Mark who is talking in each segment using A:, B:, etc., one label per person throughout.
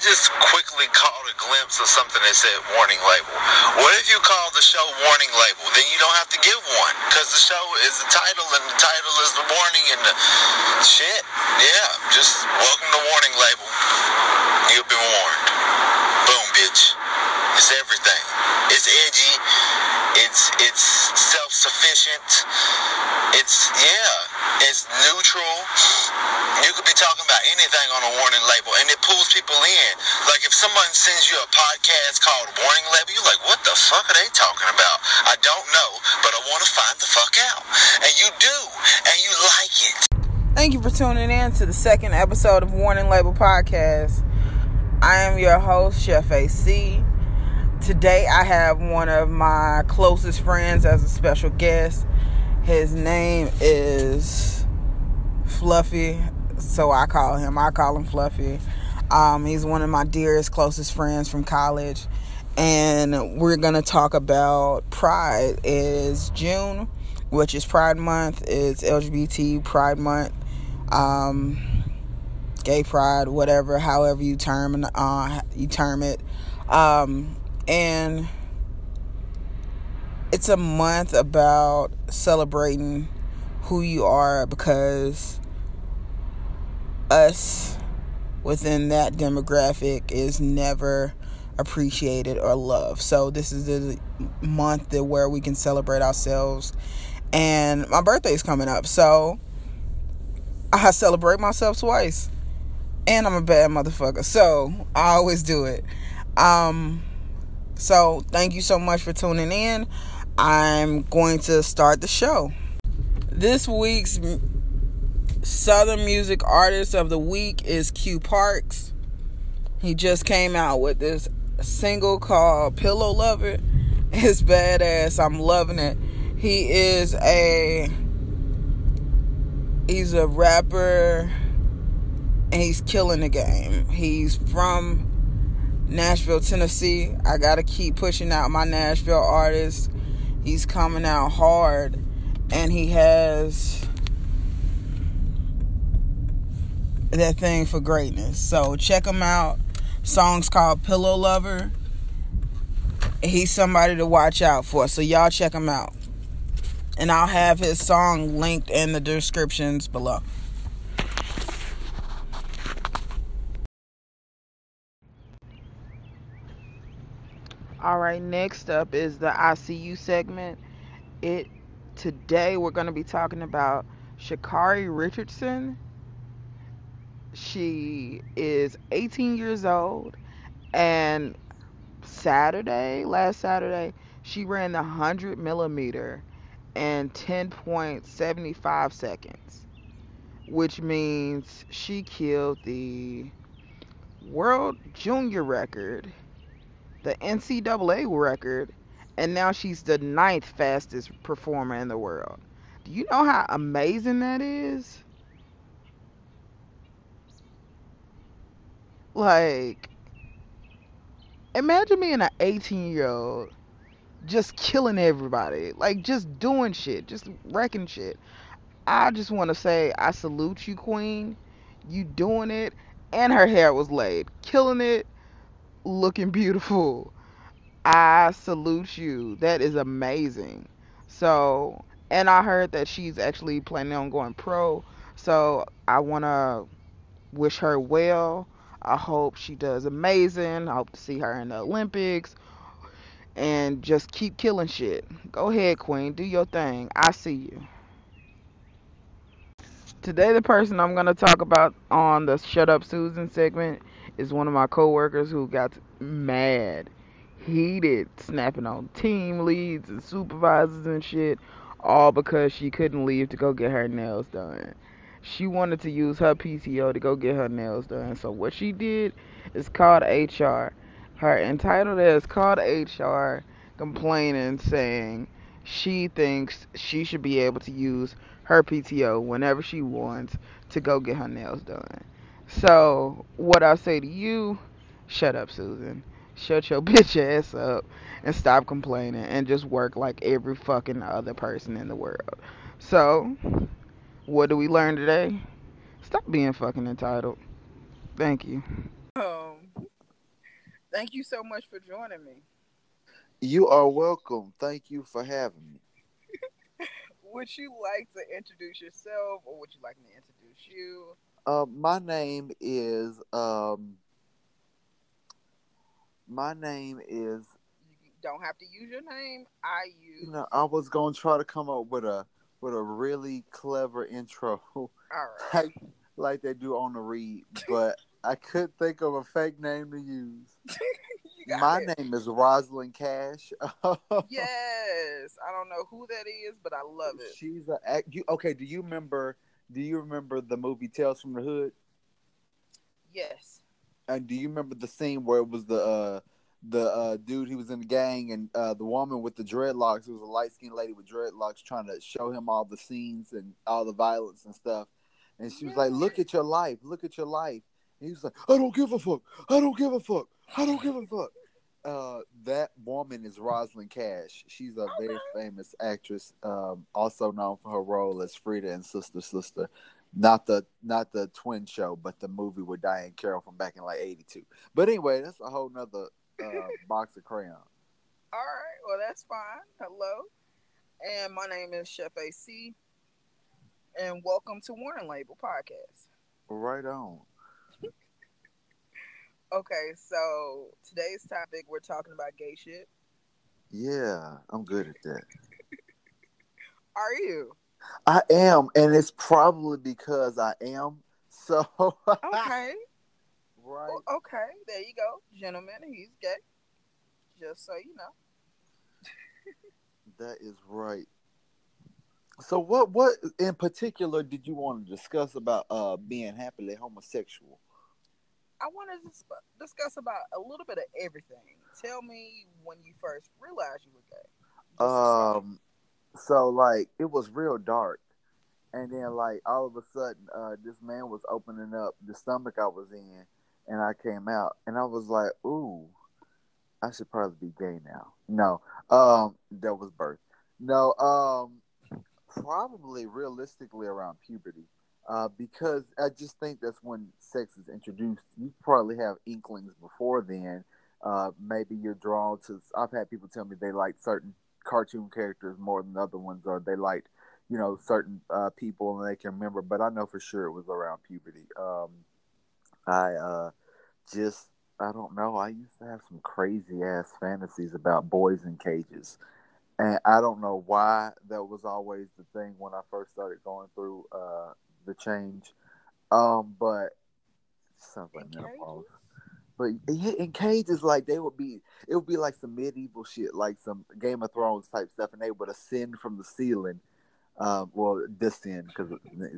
A: just quickly caught a glimpse of something that said warning label. What if you call the show warning label? Then you don't have to give one because the show is the title and the title is the warning and the shit. Yeah, just welcome to warning label. You've been warned. Boom, bitch. It's everything. It's edgy. It's it's self-sufficient. It's yeah. It's neutral. You could be talking about anything on a warning label, and it pulls people in. Like if someone sends you a podcast called Warning Label, you're like, what the fuck are they talking about? I don't know, but I want to find the fuck out. And you do, and you like it.
B: Thank you for tuning in to the second episode of Warning Label Podcast. I am your host, Chef AC. Today I have one of my closest friends as a special guest. His name is Fluffy, so I call him. I call him Fluffy. Um, he's one of my dearest, closest friends from college, and we're gonna talk about Pride. It is June, which is Pride Month. It's LGBT Pride Month. Um, gay pride, whatever, however you term uh, you term it, um, and it's a month about celebrating who you are because us within that demographic is never appreciated or loved. So this is the month that where we can celebrate ourselves. And my birthday is coming up, so I celebrate myself twice and I'm a bad motherfucker. So I always do it. Um, so thank you so much for tuning in. I'm going to start the show. This week's Southern Music Artist of the Week is Q Parks. He just came out with this single called Pillow Lover. It's badass. I'm loving it. He is a he's a rapper and he's killing the game. He's from Nashville, Tennessee. I gotta keep pushing out my Nashville artists. He's coming out hard, and he has that thing for greatness. So check him out. Song's called Pillow Lover. He's somebody to watch out for. So y'all check him out. And I'll have his song linked in the descriptions below. All right, next up is the ICU segment. It today we're going to be talking about Sha'Carri Richardson. She is 18 years old and Saturday, last Saturday, she ran the 100 millimeter in 10.75 seconds, which means she killed the world junior record the NCAA record, and now she's the ninth fastest performer in the world. Do you know how amazing that is? Like, imagine being an 18 year old just killing everybody, like, just doing shit, just wrecking shit. I just want to say, I salute you, Queen. You doing it, and her hair was laid, killing it looking beautiful. I salute you. That is amazing. So, and I heard that she's actually planning on going pro. So, I want to wish her well. I hope she does amazing. I hope to see her in the Olympics. And just keep killing shit. Go ahead, Queen. Do your thing. I see you. Today, the person I'm going to talk about on the Shut Up Susan segment is one of my coworkers who got mad, heated, snapping on team leads and supervisors and shit, all because she couldn't leave to go get her nails done. She wanted to use her PTO to go get her nails done. So what she did is called HR. Her entitled is called HR complaining saying she thinks she should be able to use her PTO whenever she wants to go get her nails done. So, what I say to you, shut up, Susan. Shut your bitch ass up and stop complaining and just work like every fucking other person in the world. So, what do we learn today? Stop being fucking entitled. Thank you.
C: Um,
B: Thank you so much for joining me.
D: You are welcome. Thank you for having me.
B: would you like to introduce yourself or would you like me to introduce you?
D: Uh, my name is um my name is
B: you don't have to use your name. I use
D: You know, I was gonna try to come up with a with a really clever intro.
B: Right.
D: like like they do on the read, but I could think of a fake name to use. My
B: it.
D: name is Rosalind Cash.
B: yes, I don't know who that is, but I love it.
D: She's a. You okay? Do you remember? Do you remember the movie Tales from the Hood?
B: Yes.
D: And do you remember the scene where it was the uh, the uh, dude he was in the gang and uh, the woman with the dreadlocks? It was a light skinned lady with dreadlocks trying to show him all the scenes and all the violence and stuff. And she was like, "Look at your life. Look at your life." And he was like, "I don't give a fuck. I don't give a fuck. I don't give a fuck." Uh, that woman is Rosalind Cash. She's a very famous actress, um, also known for her role as Frida in Sister Sister. Not the not the twin show, but the movie with Diahann Carroll from back in like '82. But anyway, that's a whole nother uh, box of crayons.
B: All right, well that's fine. Hello, and my name is Chef AC, and welcome to Warning Label Podcast.
D: Right on.
B: Okay, so today's topic we're talking about gay shit.
D: Yeah, I'm good at that.
B: Are you?
D: I am, and it's probably because I am. So
B: okay,
D: right. Well,
B: okay, there you go, gentlemen. He's gay. Just so you know.
D: that is right. So what what in particular did you want to discuss about uh being happily homosexual?
B: I want to discuss about a little bit of everything. Tell me when you first realized you were gay.
D: Um, so like it was real dark, and then like all of a sudden, uh, this man was opening up the stomach I was in, and I came out, and I was like, ooh, I should probably be gay now. No, um, that was birth. No, um, probably realistically around puberty uh, because I just think that's when sex is introduced. You probably have inklings before then. Uh, maybe you're drawn to. I've had people tell me they like certain cartoon characters more than other ones, or they like, you know, certain uh, people and they can remember. But I know for sure it was around puberty. Um, I uh, just I don't know. I used to have some crazy ass fantasies about boys in cages. And I don't know why that was always the thing when I first started going through uh, the change. Um, but something like menopause. But in cages, like they would be, it would be like some medieval shit, like some Game of Thrones type stuff, and they would ascend from the ceiling. Um, well, descend because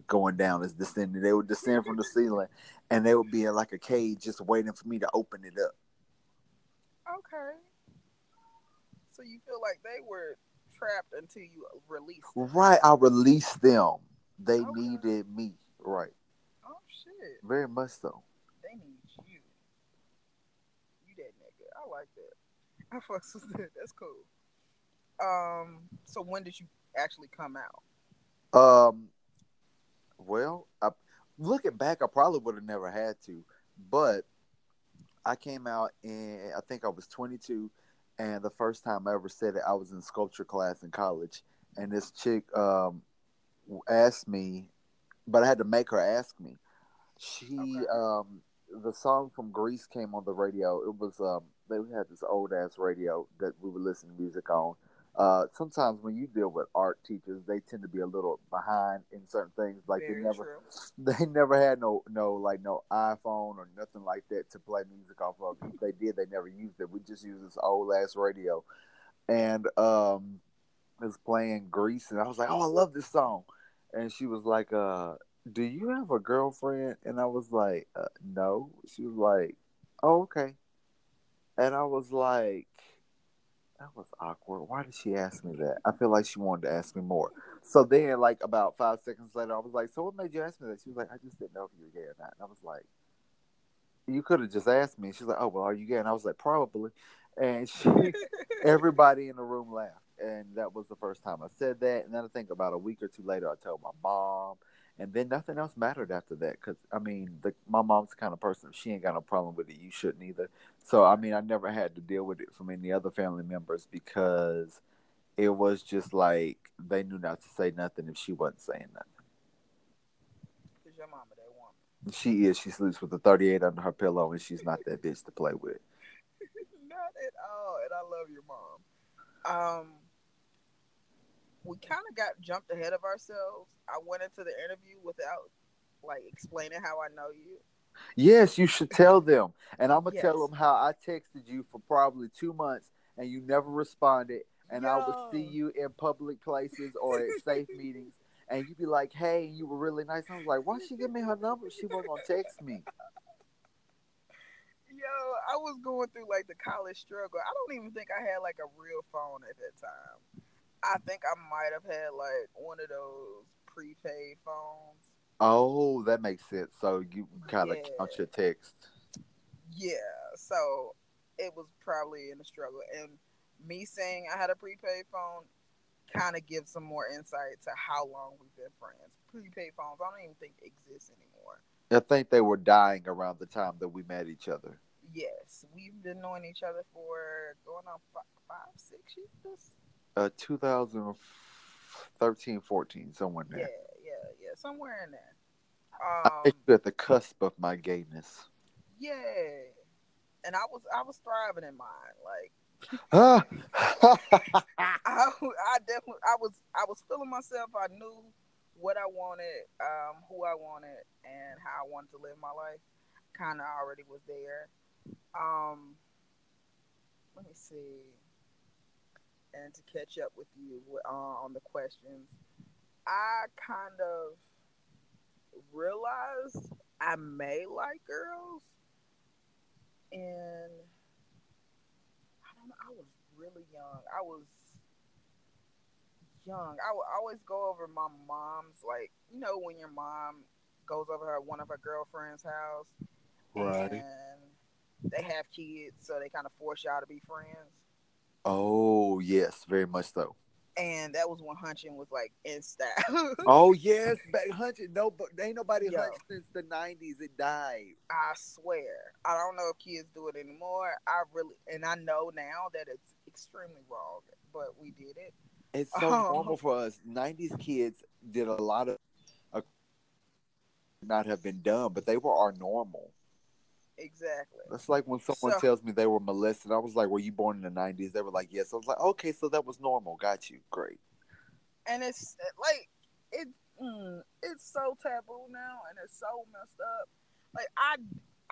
D: going down is descending. They would descend from the ceiling, and they would be in like a cage, just waiting for me to open it up.
B: Okay. So you feel like they were trapped until you released
D: them. Right, I released them. They okay. needed me, right?
B: Oh shit!
D: Very much so.
B: They need you. You that nigga. I like that. I fucks with that. That's cool. Um. So when did you actually come out?
D: Um. Well, I, looking back, I probably would have never had to, but I came out and I think I was 22, and the first time I ever said it, I was in sculpture class in college, and this chick, um, asked me, but I had to make her ask me. She, okay. um, the song from Grease came on the radio. It was um, they had this old ass radio that we would listen to music on. Uh, sometimes when you deal with art teachers, they tend to be a little behind in certain things. Like
B: Very
D: they never,
B: true.
D: they never had no, no like no iPhone or nothing like that to play music off of. If they did, they never used it. We just used this old ass radio, and um, was playing Grease, and I was like, "Oh, I love this song," and she was like, "Uh, do you have a girlfriend?" And I was like, uh, "No." She was like, "Oh, okay," and I was like, "That was awkward. Why did she ask me that?" I feel like she wanted to ask me more. So then, like about five seconds later, I was like, "So what made you ask me that?" She was like, "I just didn't know if you were gay or not." And I was like, "You could have just asked me." She's like, "Oh, well, are you gay?" And I was like, "Probably." And she, everybody in the room laughed and that was the first time I said that. And then I think about a week or two later, I told my mom, and then nothing else mattered after that. Because I mean, the, my mom's the kind of person if she ain't got no problem with it, you shouldn't either. So I mean, I never had to deal with it from any other family members because it was just like they knew not to say nothing if she wasn't saying nothing.
B: Cause your mama that woman.
D: She is. She sleeps with a 38 under her pillow, and she's not that bitch to play with.
B: Not at all. And I love your mom. Um, we kind of got jumped ahead of ourselves. I went into the interview without like explaining how I know you.
D: Yes, you should tell them. And I'm gonna tell them how I texted you for probably two months and you never responded. And I would see you in public places or at safe meetings, and you'd be like, "Hey," you were really nice. I was like, "Why she give me her number? She wasn't gonna text me."
B: Yo, I was going through like the college struggle. I don't even think I had like a real phone at that time. I think I might have had like one of those prepaid phones.
D: Oh, that makes sense. So you kind of
B: Yeah.
D: count your text.
B: Yeah, so it was probably in a struggle. And me saying I had a prepaid phone kind of gives some more insight to how long we've been friends. Prepaid phones, I don't even think exist anymore.
D: I think they were dying around the time that we met each other.
B: Yes, we've been knowing each other for going on five, five six years.
D: Uh, 2013, 14, somewhere in
B: Yeah,
D: there.
B: yeah, yeah, somewhere in there.
D: I
B: Um,
D: think you're at the cusp of my gayness.
B: yeah, and I was I was thriving in mine. Like. I, I definitely I was I was feeling myself. I knew what I wanted, um, who I wanted, and how I wanted to live my life. Kind of already was there. Um, let me see, and to catch up with you uh, on the questions, I kind of realized I may like girls, and I don't know. I was really young. I was young. I would always go over my mom's, like you know, when your mom goes over her one of her girlfriend's house,
D: right.
B: and they have kids, so they kind of force y'all to be friends.
D: Oh yes, very much so.
B: And that was when hunching was like in style.
D: Oh yes, back hunting. No, but ain't nobody
B: Yo.
D: hunched since the nineties. It died.
B: I swear. I don't know if kids do it anymore. I really, and I know now that it's extremely wrong, but we did it.
D: It's so
B: Oh.
D: normal for us. Nineties kids did a lot of uh, not have been done, but they were our normal.
B: Exactly.
D: That's like when someone
B: So-
D: tells me they were molested. I was like, "Were you born in the '90s?" They were like, "Yes." I was like, "Okay, so that was normal. Got you. Great."
B: and it's like it mm, it's so taboo now and it's so messed up like i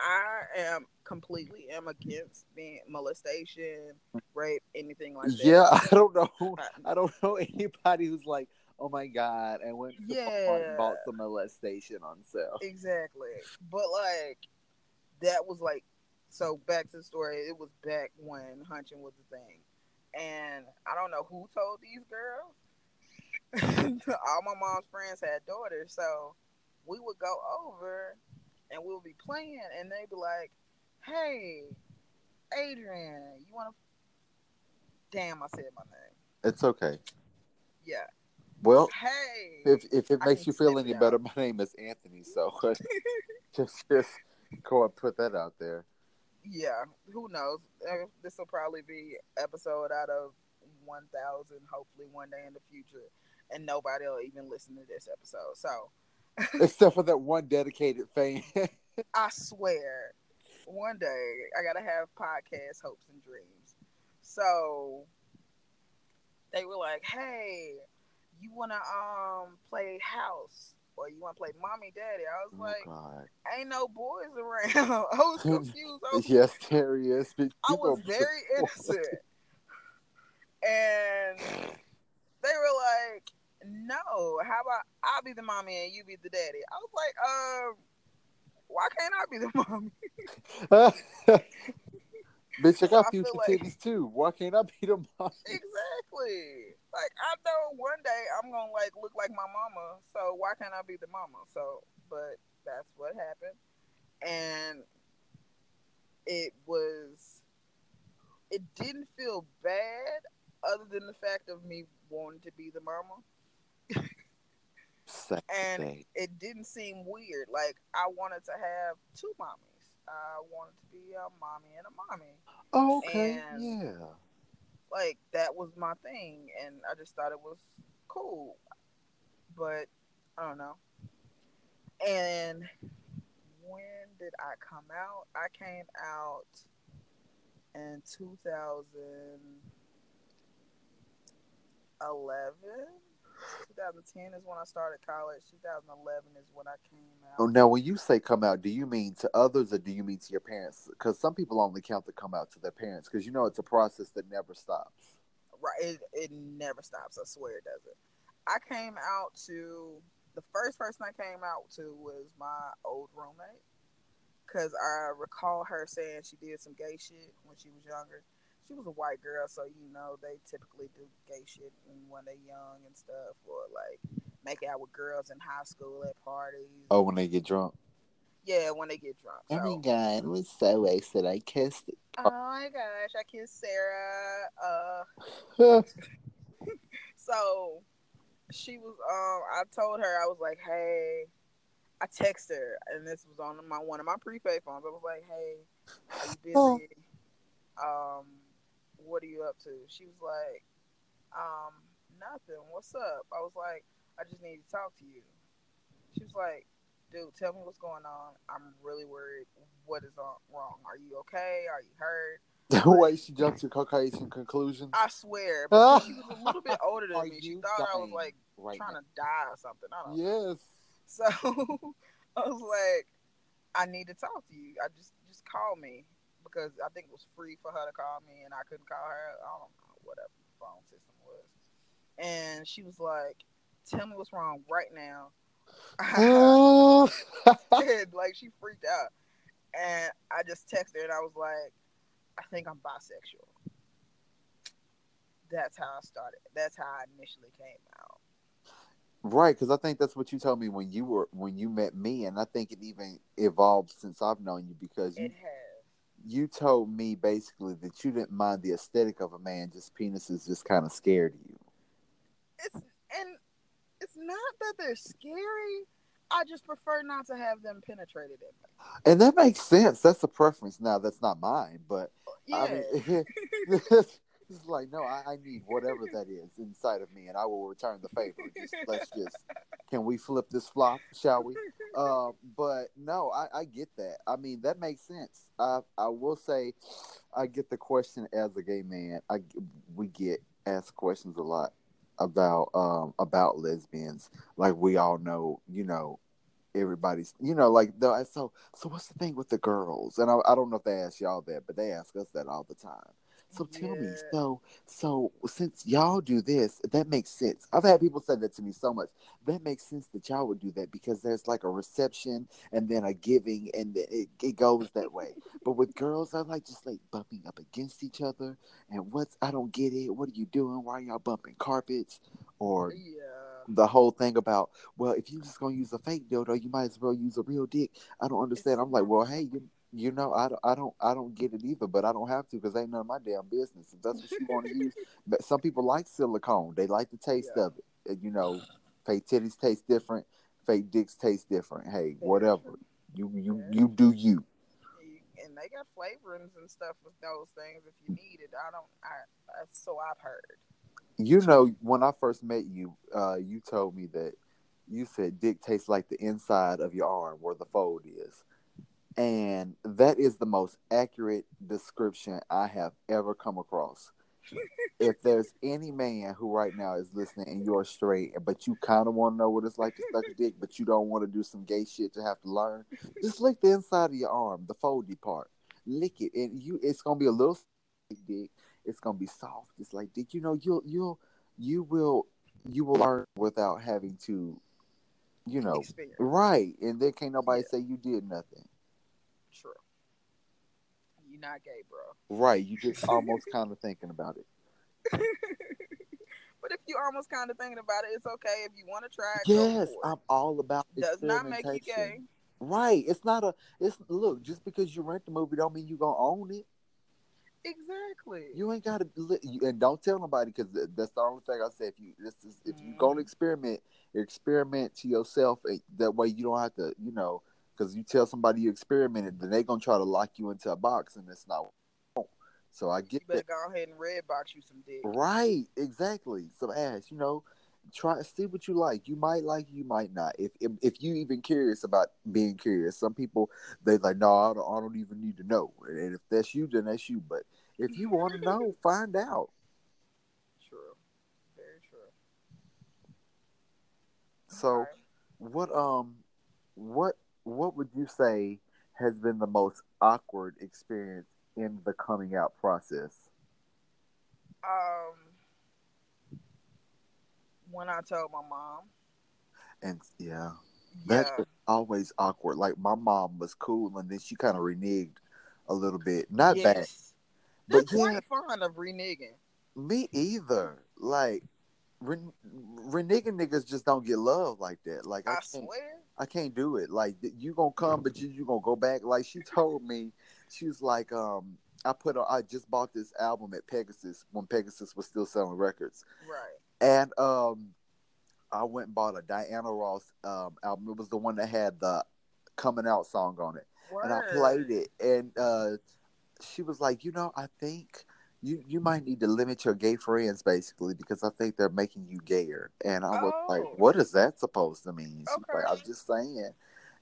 B: i am completely am against being molestation rape anything like that
D: Yeah, I don't know. I don't know anybody who's like, "Oh my god!" and went to Walmart and bought some molestation on sale.
B: exactly but like that was like so back to the story it was back when hunching was a thing and i don't know who told these girls all my mom's friends had daughters so we would go over and we would be playing and they'd be like hey adrian you want to damn i said my name
D: It's okay.
B: yeah
D: Well,
B: hey
D: if if it makes you feel any better, my name is Anthony. So just just go and put that out there.
B: yeah, who knows? This will probably be episode out of one thousand, hopefully one day in the future, and nobody will even listen to this episode. So
D: Except for that one dedicated fan.
B: I swear, one day I gotta have podcast hopes and dreams. So they were like, "Hey, you wanna um play house?" Or you want to play mommy daddy? I was
D: oh
B: like,
D: God.
B: ain't no boys around. I was confused. I was
D: Yes, there he is.
B: I was very innocent. and they were like, No, how about I'll be the mommy and you be the daddy? I was like, um, why can't I be the mommy?
D: Bitch, I got future
B: like-
D: titties too. Why can't I be the mommy?
B: exactly. Like I know one day I'm gonna like look like my mama, so why can't I be the mama? So but that's what happened. And it was it didn't feel bad other than the fact of me wanting to be the mama. And
D: thing.
B: it didn't seem weird. Like I wanted to have two mommies. I wanted to be a mommy and a mommy.
D: Oh, okay.
B: and-
D: yeah.
B: Like that was my thing, and I just thought it was cool. But I don't know. And when did I come out? I came out in 2011. 2010 is when I started college. 2011 is when I came out.
D: Oh, now when you say come out, do you mean to others or do you mean to your parents? Because some people only count the come out to their parents. Because you know it's a process that never stops.
B: Right. It, it never stops. I swear it doesn't. I came out to the first person I came out to was my old roommate because I recall her saying she did some gay shit when she was younger. She was a white girl, so you know they typically do gay shit when they're young and stuff, or like make out with girls in high school at parties.
D: Oh, when they get drunk.
B: yeah, when they get drunk.
D: Oh my god, it was so wasted. I kissed it.
B: oh my gosh, I kissed Sarah. Uh, So she was um I told her I was like, Hey I texted her and this was on my one of my prepaid phones. I was like, Hey, are you
D: Oh.
B: busy? Um, what are you up to? She was like, Um, nothing. What's up? I was like, I just need to talk to you. She was like, Dude, tell me what's going on. I'm really worried. What is on, wrong? Are you okay? Are you hurt?
D: The way she jumped to Caucasian conclusions.
B: I swear, because she was a little bit older than me. She thought I was like
D: right
B: trying
D: now.
B: to die or something. I don't know.
D: Yes.
B: So I was like, I need to talk to you. I just just call me because I think it was free for her to call me and I couldn't call her. I don't know whatever the phone system was. And she was like, "Tell me what's wrong right now."
D: Oh.
B: Like she freaked out, and I just texted her and I was like, "I think I'm bisexual." That's how I started. That's how I initially came out.
D: Right, because I think that's what you told me when you were when you met me, and I think it even evolved since I've known you because you. You told me basically that you didn't mind the aesthetic of a man, just penises just kind of scared you.
B: It's and it's not that they're scary. I just prefer not to have them penetrated in.
D: And that makes sense. That's a preference. Now that's not mine, but
B: Yeah.
D: I mean, like no, I, I need whatever that is inside of me, and I will return the favor. Just let's just can we flip this flop, shall we? Uh, but no, I, I get that. I mean, that makes sense. I I will say, I get the question as a gay man. I we get asked questions a lot about um about lesbians. Like we all know, you know, everybody's you know like so so what's the thing with the girls? And I I don't know if they ask y'all that, but they ask us that all the time. So tell me, so so since y'all do this, that makes sense. I've had people say that to me so much. That makes sense that y'all would do that because there's like a reception and then a giving, and it, it goes that way. But with girls, I like just like bumping up against each other. And what's I don't get it. What are you doing? Why are y'all bumping carpets? Or
B: Yeah.
D: the whole thing about well, if you just gonna use a fake dildo, you might as well use a real dick. I don't understand. I'm like, well, hey, you you know, I don't, I don't, I don't get it either, but I don't have to because ain't none of my damn business. If that's what you want to use, but some people like silicone. They like the taste
B: Yeah.
D: of it. You know, fake titties taste different. Fake dicks taste different. Hey, whatever. You, you,
B: Very
D: you do you.
B: And they got flavorings and stuff with those things if you need it. I don't. I. That's so I've heard.
D: You know, when I first met you, uh, you told me that you said dick tastes like the inside of your arm where the fold is. And that is the most accurate description I have ever come across. if there's any man who right now is listening and you're straight, but you kind of want to know what it's like to suck a dick, but you don't want to do some gay shit to have to learn, just lick the inside of your arm, the foldy part. Lick it, and you. It's gonna be a little dick. It's gonna be soft, It's like dick. You know, you'll you'll you will you will learn without having to, you know,
B: Experience.
D: right. And then can't nobody
B: Yeah.
D: say you did nothing.
B: True. You're not gay, bro.
D: Right. You just almost kind of thinking about it.
B: But if you're almost kind of thinking about it, it's okay. If you want to try it,
D: Yes. I'm all about
B: Does not make you gay.
D: Right. It's not a. It's look. Just because you rent the movie don't mean you gonna own it.
B: Exactly.
D: You ain't gotta and don't tell nobody because that's the only thing I say. If you this is if you gonna
B: Mhm.
D: experiment, experiment to yourself. That way you don't have to, you know, because you tell somebody you experimented, then they gonna try to lock you into a box, and it's not. So I
B: You
D: get
B: better
D: that.
B: go ahead and red box you some dick.
D: Right, exactly. Some ass, you know. Try see what you like. You might like, you might not. If if, if you even curious about being curious, some people they like, no, I don't, I don't even need to know. And if that's you, then that's you. But if you want to know, find out.
B: True. Very true.
D: So,
B: Okay.
D: what um, what what would you say has been the most awkward experience in the coming out process?
B: Um, when I told my mom,
D: And yeah, That's
B: yeah,
D: always awkward. Like my mom was cool, and then she kind of reneged a little bit. Not bad,
B: yes,
D: but
B: they're
D: yeah,
B: fond of reneging.
D: me either. Like ren- reneging niggas just don't get love like that. Like I,
B: I swear.
D: I can't do it. Like you gonna come, but you you gonna go back. Like she told me, she was like, um, I put, a, I just bought this album at Pegasus when Pegasus was still selling records,
B: Right.
D: and um, I went and bought a Diana Ross um album. It was the one that had the coming out song on it. and I played it, and uh, she was like, you know, I think you you might need to limit your gay friends basically because I think they're making you gayer. And I was
B: Oh.
D: like, what is that supposed to mean? She's like, I'm just saying.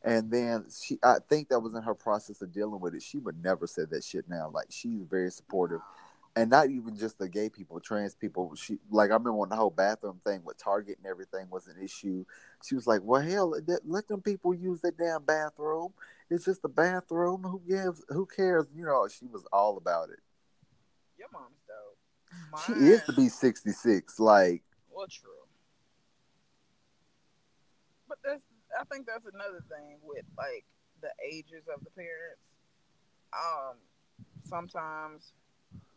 D: And then she, I think that was in her process of dealing with it. She would never say that shit now. Like she's very supportive, and not even just the gay people, trans people. She like I remember when the whole bathroom thing with Target and everything was an issue. She was like, "Well, hell, let- let them people use that damn bathroom. It's just a bathroom. Who gives? Who cares? You know." She was all about it.
B: Mom's dope.
D: She is to be sixty six. Like,
B: Well, true. But that's I think that's another thing with like the ages of the parents. Um, sometimes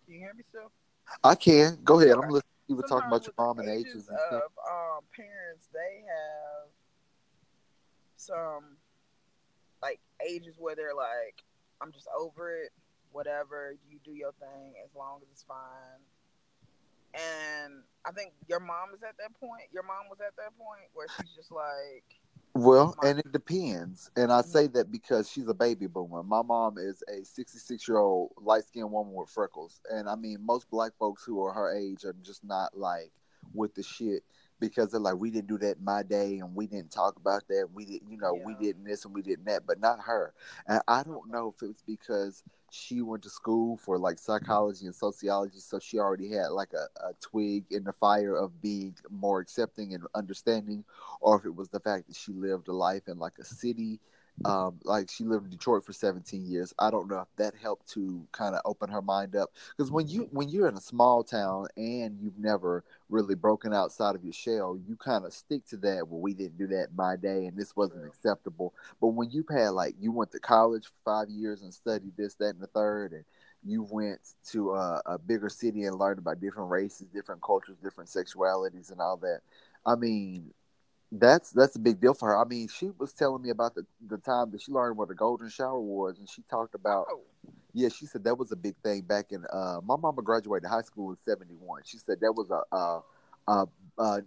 B: can you hear me still?
D: I can go ahead. I'm listening. You were talking about your mom and ages and stuff.
B: of um, parents, they have some like ages where they're like, "I'm just over it. Whatever you do your thing, as long as it's fine." And I think your mom is at that point. Your mom was at that point where she's just like,
D: Well, and it depends. And I say that because she's a baby boomer. My mom is a 66 year old light skinned woman with freckles. And I mean, most black folks who are her age are just not like with the shit because they're like, we didn't do that in my day and we didn't talk about that. We didn't, you know, we didn't this and we didn't that, but not her. And I don't know if it's because she went to school for like psychology and sociology. So she already had like a, a twig in the fire of being more accepting and understanding or if it was the fact that she lived a life in like a city um, like she lived in Detroit for 17 years. I don't know if that helped to kind of open her mind up because when you when you're in a small town and you've never really broken outside of your shell, you kind of stick to that. Well, we didn't do that in my day, and this wasn't acceptable. But when you've had like you went to college for five years and studied this, that, and the third, and you went to a, a bigger city and learned about different races, different cultures, different sexualities, and all that. I mean, that's that's a big deal for her. I mean, she was telling me about the the time that she learned what a golden shower was, and she talked about
B: "Oh,
D: yeah, she said that was a big thing back in. Uh, my mama graduated high school in '71. She said that was a, a, a, a,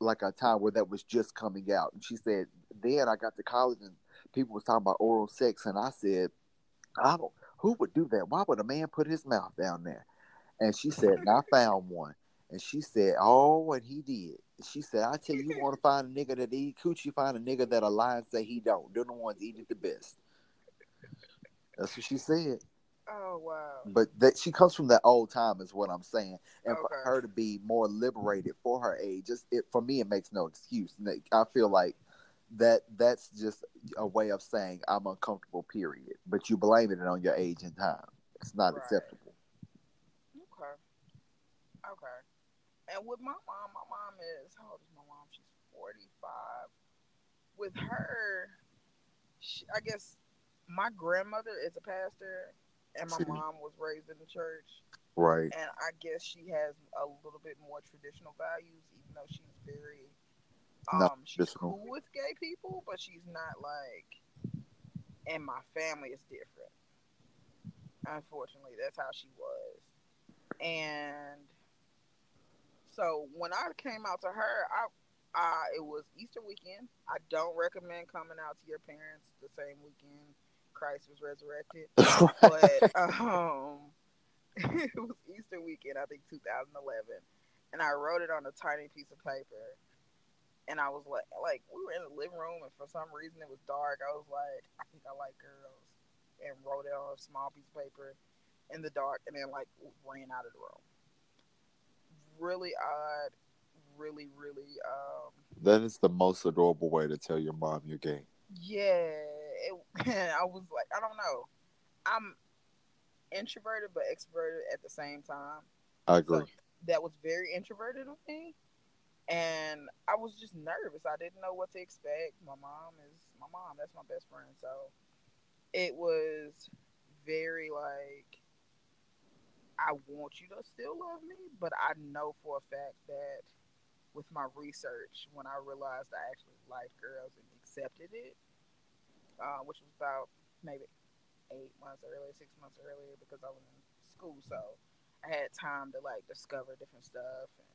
D: like a time where that was just coming out. And she said then I got to college and people was talking about oral sex, and I said, I don't. Who would do that? Why would a man put his mouth down there? And she said, and I found one. And she said, oh, and he did. She said, I tell you, you want to find a nigga that eat coochie, find a nigga that a lie and say he don't. They're the ones eat it the best. That's what she said
B: oh wow."
D: but that she comes from that old time is what I'm saying, and for her to be more liberated for her age, just it for me it makes no excuse. I feel like that that's just a way of saying I'm uncomfortable. Period. But you blaming it on your age and time. It's not
B: Right.
D: acceptable.
B: Okay. Okay. And with my mom, my mom is how old is my mom? She's forty five. With her, she, I guess my grandmother is a pastor, and my mom was raised in the church,
D: Right.
B: and I guess she has a little bit more traditional values, even though she's very
D: Not
B: um she's
D: traditional.
B: cool with gay people, but she's not like. And my family is different. Unfortunately, that's how she was. and so when I came out to her, I, I it was Easter weekend. I don't recommend coming out to your parents the same weekend Christ was resurrected, but um, it was Easter weekend, I think 2011, and I wrote it on a tiny piece of paper. And I was like, like we were in the living room, and for some reason it was dark. I was like, I think I like girls, and wrote it on a small piece of paper in the dark, and then like ran out of the room. Really odd, really, really. Um,
D: that is the most adorable way to tell your mom you're gay.
B: Yeah, it, I was like, I don't know. I'm introverted but extroverted at the same time.
D: I agree. So
B: that was very introverted of me. And I was just nervous. I didn't know what to expect. My mom is my mom. That's my best friend. So it was very like I want you to still love me, but I know for a fact that with my research, when I realized I actually liked girls and accepted it, uh, which was about maybe eight months earlier, six months earlier, because I was in school, so I had time to like discover different stuff. And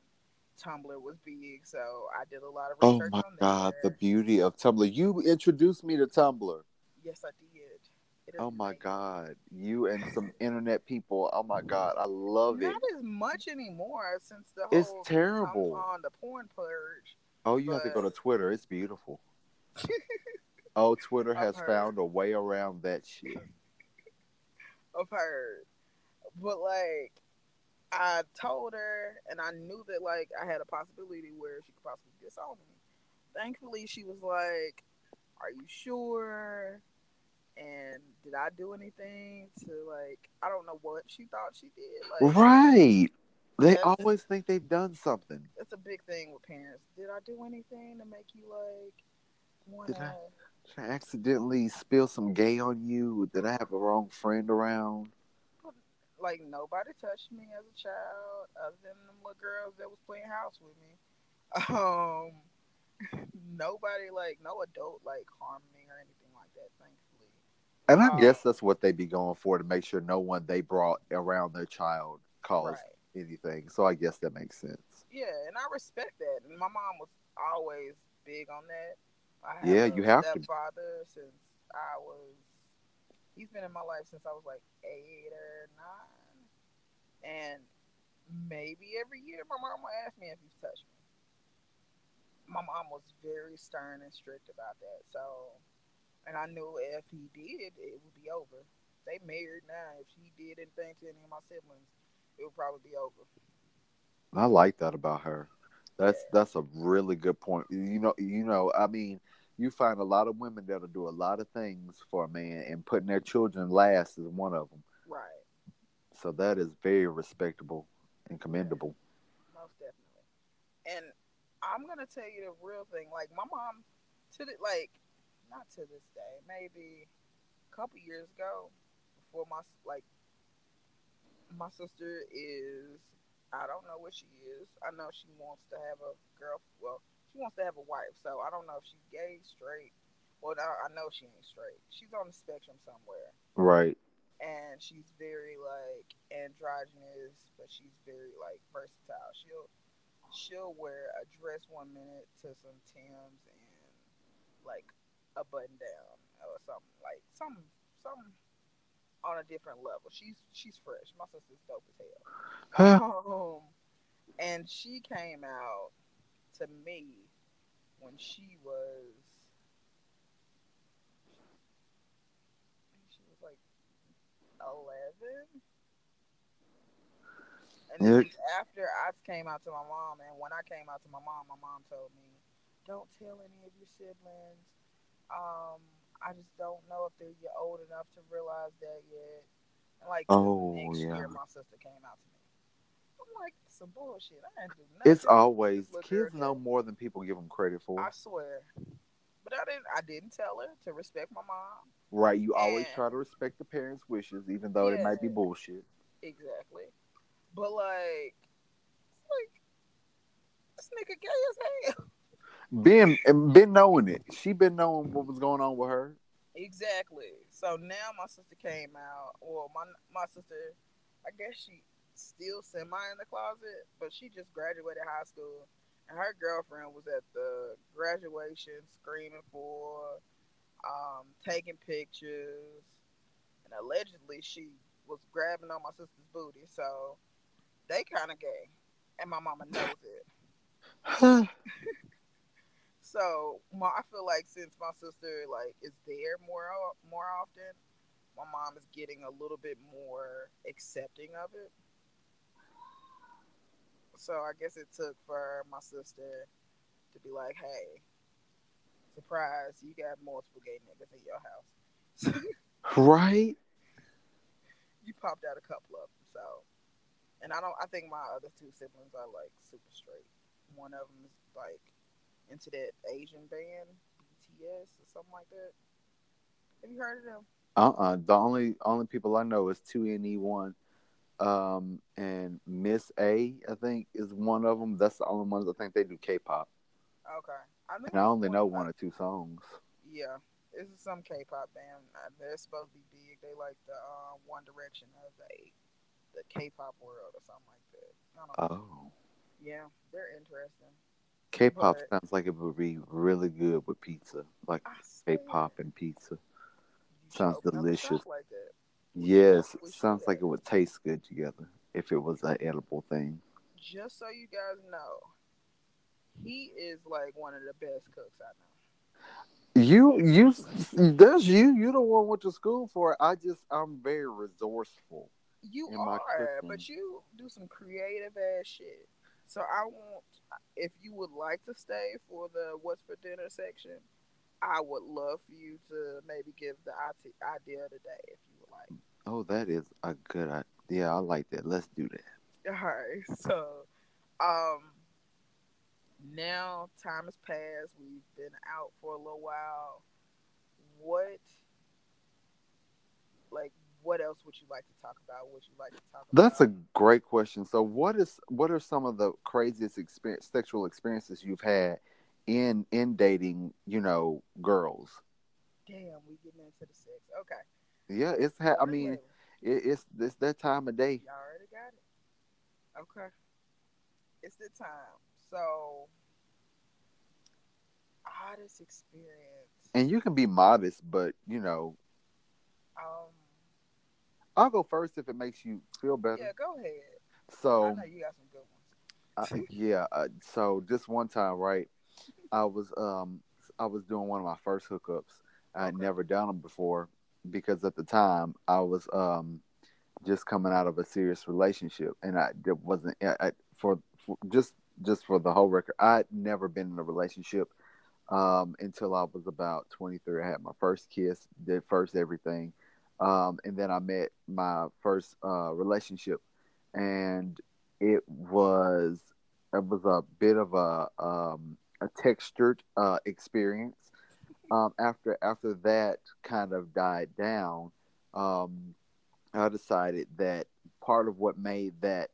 B: Tumblr was big, so I did a lot of
D: research. Oh my god, the beauty of Tumblr! You introduced me to Tumblr.
B: Yes, I did.
D: Oh my god, you and some internet people! Oh my god, I love
B: Not
D: it.
B: Not as much anymore since the
D: it's terrible
B: on the porn purge.
D: Oh, you but... have to go to Twitter. It's beautiful. Oh, Twitter has found a way around that shit.
B: I've heard. But like I told her and I knew that like I had a possibility where she could possibly disown me. Thankfully she was like, Are you sure? And did I do anything to like I don't know what she thought she did.
D: Like Right. They always think they've done something.
B: That's a big thing with parents. Did I do anything to make you like wanna
D: did I accidentally spill some gay on you? Did I have a wrong friend around?
B: Like nobody touched me as a child, other than the little girls that was playing house with me. Um, nobody like no adult like harmed me or anything like that. Thankfully.
D: And I um, guess that's what they'd be going for to make sure no one they brought around their child caused right. anything. So I guess that makes sense.
B: Yeah, and I respect that. And my mom was always big on that.
D: I yeah, you have to.
B: Father since I was. He's been in my life since I was like eight or nine, and maybe every year my mom will ask me if he's touched me. My mom was very stern and strict about that. So, and I knew if he did, it would be over. They married now. If he did anything to any of my siblings, it would probably be over.
D: I like that about her. That's yeah. that's a really good point. You know, you know, I mean, you find a lot of women that'll do a lot of things for a man, and putting their children last is one of them.
B: Right.
D: So that is very respectable and commendable.
B: Most definitely. And I'm gonna tell you the real thing. Like my mom, to the like, not to this day, maybe a couple years ago, before my like, my sister is. I don't know what she is. I know she wants to have a girl. Well, she wants to have a wife. So I don't know if she's gay, straight. Well, I, I know she ain't straight. She's on the spectrum somewhere.
D: Right.
B: And she's very like androgynous, but she's very like versatile. She'll she'll wear a dress one minute to some Tims and like a button down or something like some some on a different level. She's she's fresh. My sister's dope as hell. Huh. Um, and she came out to me when she was she was like eleven. And then after I came out to my mom, and when I came out to my mom, my mom told me, "Don't tell any of your siblings. Um, I just don't know if they're yet old enough to realize that yet." And like
D: oh,
B: next
D: yeah.
B: year, my sister came out to me I'm like some bullshit. I didn't do nothing.
D: It's always kids know more than people give them credit for.
B: I swear. But I didn't. I didn't tell her to respect my mom.
D: Right. You and, always try to respect the parents' wishes, even though yeah, it might be bullshit.
B: Exactly. But like, like this nigga gay as hell.
D: Been and been knowing it. She been knowing what was going on with her.
B: Exactly. So now my sister came out. Well, my my sister, I guess she still semi in the closet, but she just graduated high school, and her girlfriend was at the graduation screaming for, um, taking pictures, and allegedly she was grabbing on my sister's booty. So they kind of gay, and my mama knows it. so my, I feel like since my sister like is there more more often, my mom is getting a little bit more accepting of it. So I guess it took for my sister to be like, "Hey, surprise! You got multiple gay niggas in your house."
D: right.
B: You popped out a couple of them, so. And I don't. I think my other two siblings are like super straight. One of them is like into that Asian band, BTS or something like that. Have you heard of them?
D: Uh uh The only only people I know is 2NE1, um, and Miss A. I think is one of them. That's the only ones I think they do K-pop.
B: Okay. I
D: and I only know one or two songs.
B: Yeah, this is some K-pop band. Uh, they're supposed to be big. They like the uh, One Direction of the the K-pop world or something like that.
D: Oh.
B: Yeah, they're interesting.
D: K-pop but, sounds like it would be really good with pizza, like K-pop and pizza. Sounds delicious. Like yes, sounds like it would taste good together if it was an edible thing.
B: Just so you guys know, he is like one of the best cooks I know.
D: You, you, that's you. You the one went to school for it. I just, I'm very resourceful.
B: You are, but you do some creative ass shit. So I want, if you would like to stay for the what's for dinner section, I would love for you to maybe give the idea today if you would like.
D: Oh, that is a good idea. Yeah, I like that. Let's do that.
B: All right. So, um, now time has passed. We've been out for a little while. What, like, what else would you like to talk about? Would you like to talk
D: about? That's a great question. So, what is what are some of the craziest experience, sexual experiences you've had in in dating, you know, girls.
B: Damn, we getting into the sex. Okay.
D: Yeah, it's ha- I mean, it, it's it's that time of day.
B: Y'all already got it. Okay. It's the time. So oddest experience.
D: And you can be modest, but you know.
B: Um.
D: I'll go first if it makes you feel better.
B: Yeah, go ahead.
D: So.
B: I know you got some good
D: ones. uh, yeah. Uh, so this one time, right? I was um I was doing one of my first hookups. I had okay. never done them before because at the time I was um just coming out of a serious relationship and I it wasn't I, for, for just just for the whole record I'd never been in a relationship um, until I was about 23. I had my first kiss, did first everything, um, and then I met my first uh, relationship, and it was it was a bit of a um, a textured uh, experience. Um, after after that kind of died down, um, I decided that part of what made that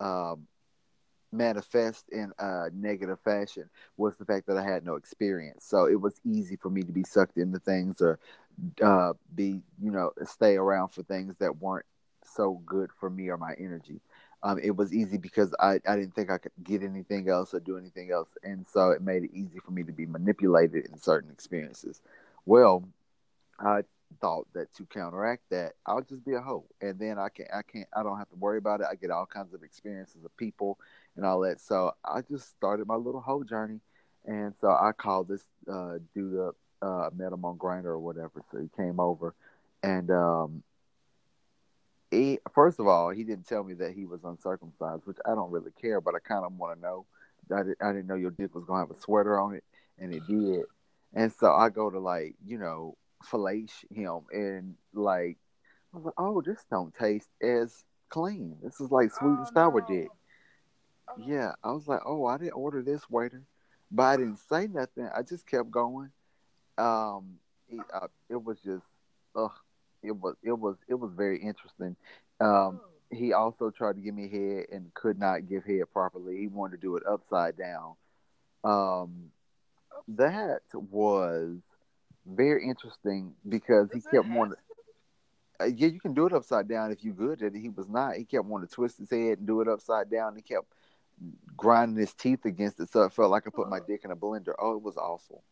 D: um, manifest in a negative fashion was the fact that I had no experience. So it was easy for me to be sucked into things or uh, be, you know, stay around for things that weren't so good for me or my energy um, it was easy because I, I didn't think I could get anything else or do anything else. And so it made it easy for me to be manipulated in certain experiences. Well, I thought that to counteract that, I'll just be a hoe. And then I can I can't I don't have to worry about it. I get all kinds of experiences of people and all that. So I just started my little hoe journey. And so I called this uh, dude up, uh, met him on Grindr or whatever. So he came over and um, he, first of all, he didn't tell me that he was uncircumcised, which I don't really care, but I kind of want to know. I, did, I didn't know your dick was gonna have a sweater on it, and it did. And so I go to like, you know, fillet him, and like, I was like, oh, this don't taste as clean. This is like sweet oh, and sour no. dick. Oh. Yeah, I was like, oh, I didn't order this waiter, but I didn't say nothing. I just kept going. Um, he, uh, it was just, ugh, it was it was it was very interesting. Um, he also tried to give me head and could not give head properly. He wanted to do it upside down. Um, that was very interesting because he kept wanting. uh, yeah, you can do it upside down if you good at it. He was not. He kept wanting to twist his head and do it upside down. He kept grinding his teeth against it, so it felt like I put my dick in a blender. Oh, it was awful.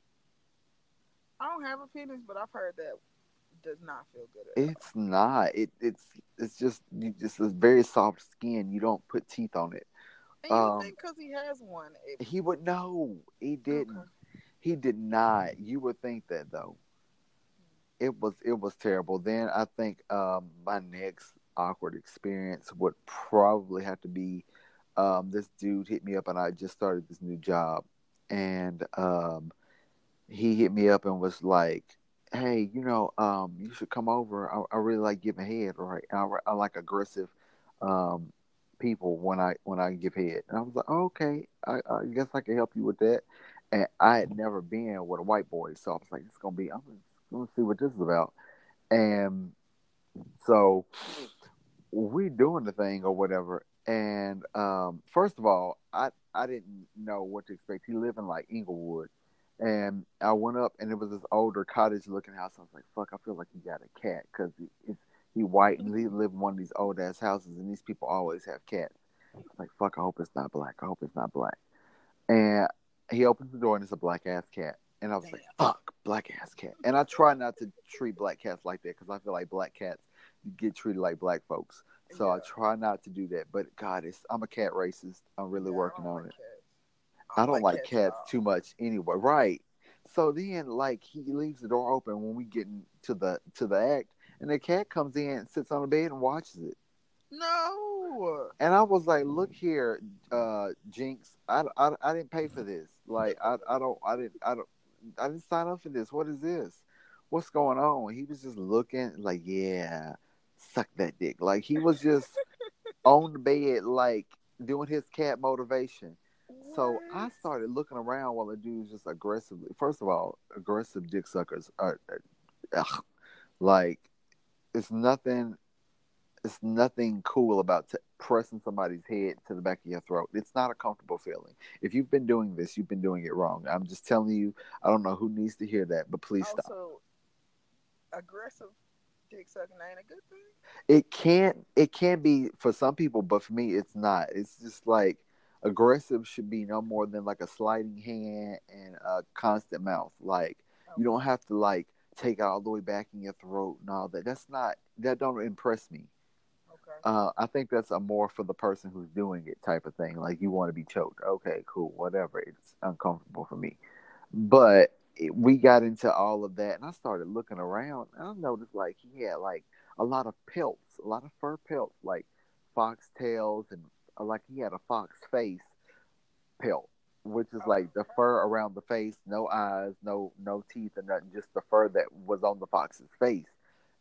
B: I don't have a penis, but I've heard that does not feel good. At
D: It's not. It it's it's just you just a very soft skin. You don't put teeth on it.
B: And you
D: um,
B: think because he has one, it,
D: He would know. He didn't.
B: Okay.
D: He did not. You would think that though. It was it was terrible. Then I think um, my next awkward experience would probably have to be um, this dude hit me up and I just started this new job and um, he hit me up and was like, "Hey, you know, um, you should come over. I, I really like giving head, right? I, I like aggressive um, people when I when I give head." And I was like, oh, "Okay, I, I guess I can help you with that." And I had never been with a white boy, so I was like, "It's gonna be. I'm gonna see what this is about." And so we doing the thing or whatever. And um, first of all, I I didn't know what to expect. He lived in like Inglewood, and I went up and it was this older cottage looking house. I was like, "Fuck, I feel like he got a cat because it's he white and he live in one of these old ass houses, and these people always have cats." I was like, "Fuck, I hope it's not black. I hope it's not black." And he opens the door and it's a black ass cat, and I was like, "Fuck, black ass cat." And I try not to treat black cats like that because I feel like black cats get treated like black folks. So I try not to do that. But God, it's I'm a cat racist. I'm really
B: Yeah,
D: working on it. I don't like
B: at
D: cats too much anyway. Right. So then like he leaves the door open when we get to the to the act and the cat comes in, sits on the bed and watches it.
B: No.
D: And I was like, "Look here, uh, Jinx. I, I, I didn't pay for this. Like, I, I don't, I didn't, I don't, I didn't sign up for this. What is this? What's going on?" He was just looking like, "Yeah, suck that dick." Like he was just on the bed, like doing his cat motivation. So I started looking around while the dude's just aggressively. First of all, aggressive dick suckers are, are ugh, like it's nothing. It's nothing cool about t- pressing somebody's head to the back of your throat. It's not a comfortable feeling. If you've been doing this, you've been doing it wrong. I'm just telling you. I don't know who needs to hear that, but please stop.
B: Also, aggressive dick sucking ain't a good thing.
D: It can't. It can be for some people, but for me, it's not. It's just like aggressive should be no more than like a sliding hand and a constant mouth. Like you don't have to like take it all the way back in your throat and all that. That's not. That don't impress me.
B: Okay.
D: Uh, I think that's a more for the person who's doing it type of thing. Like you want to be choked. Okay, cool, whatever. It's uncomfortable for me. But it, we got into all of that, and I started looking around. And I noticed like he had like a lot of pelts, a lot of fur pelts, like foxtails, and like he had a fox face pelt, which is like the fur around the face, no eyes, no no teeth, or nothing, just the fur that was on the fox's face.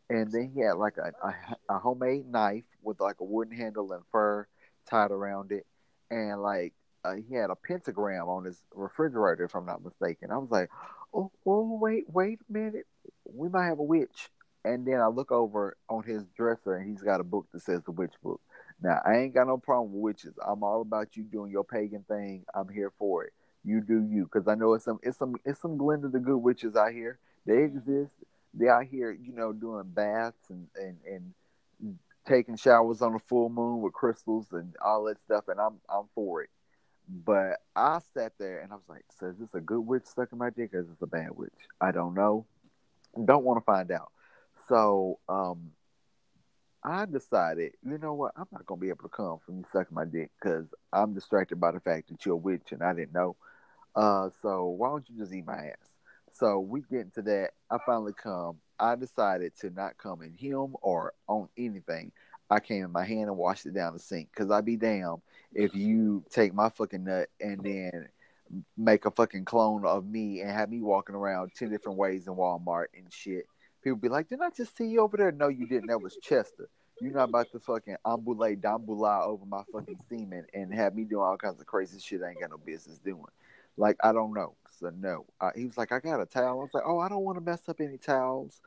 D: And then he had like a, a, a homemade knife with like a wooden handle and fur tied around it, and like uh, he had a pentagram on his refrigerator, if I'm not mistaken. I was like, oh, oh, wait, wait a minute, we might have a witch. And then I look over on his dresser, and he's got a book that says the witch book. Now I ain't got no problem with witches. I'm all about you doing your pagan thing. I'm here for it. You do you, because I know it's some it's some it's some Glinda the Good witches out here. They exist. They out here, you know, doing baths and and and taking showers on a full moon with crystals and all that stuff. And I'm I'm for it. But I sat there and I was like, so is this a good witch stuck in my dick or is this a bad witch? I don't know. Don't want to find out. So um, I decided, you know what? I'm not gonna be able to come from you sucking my dick because I'm distracted by the fact that you're a witch and I didn't know. Uh, so why don't you just eat my ass? So we get into that. I finally come. I decided to not come in him or on anything. I came in my hand and washed it down the sink because I'd be damned if you take my fucking nut and then make a fucking clone of me and have me walking around 10 different ways in Walmart and shit. People be like, didn't I just see you over there? No, you didn't. That was Chester. You're not about to fucking ambulate dambula over my fucking semen and have me doing all kinds of crazy shit I ain't got no business doing. Like, I don't know. So, no. Uh, he was like, I got a towel. I was like, oh, I don't want to mess up any towels.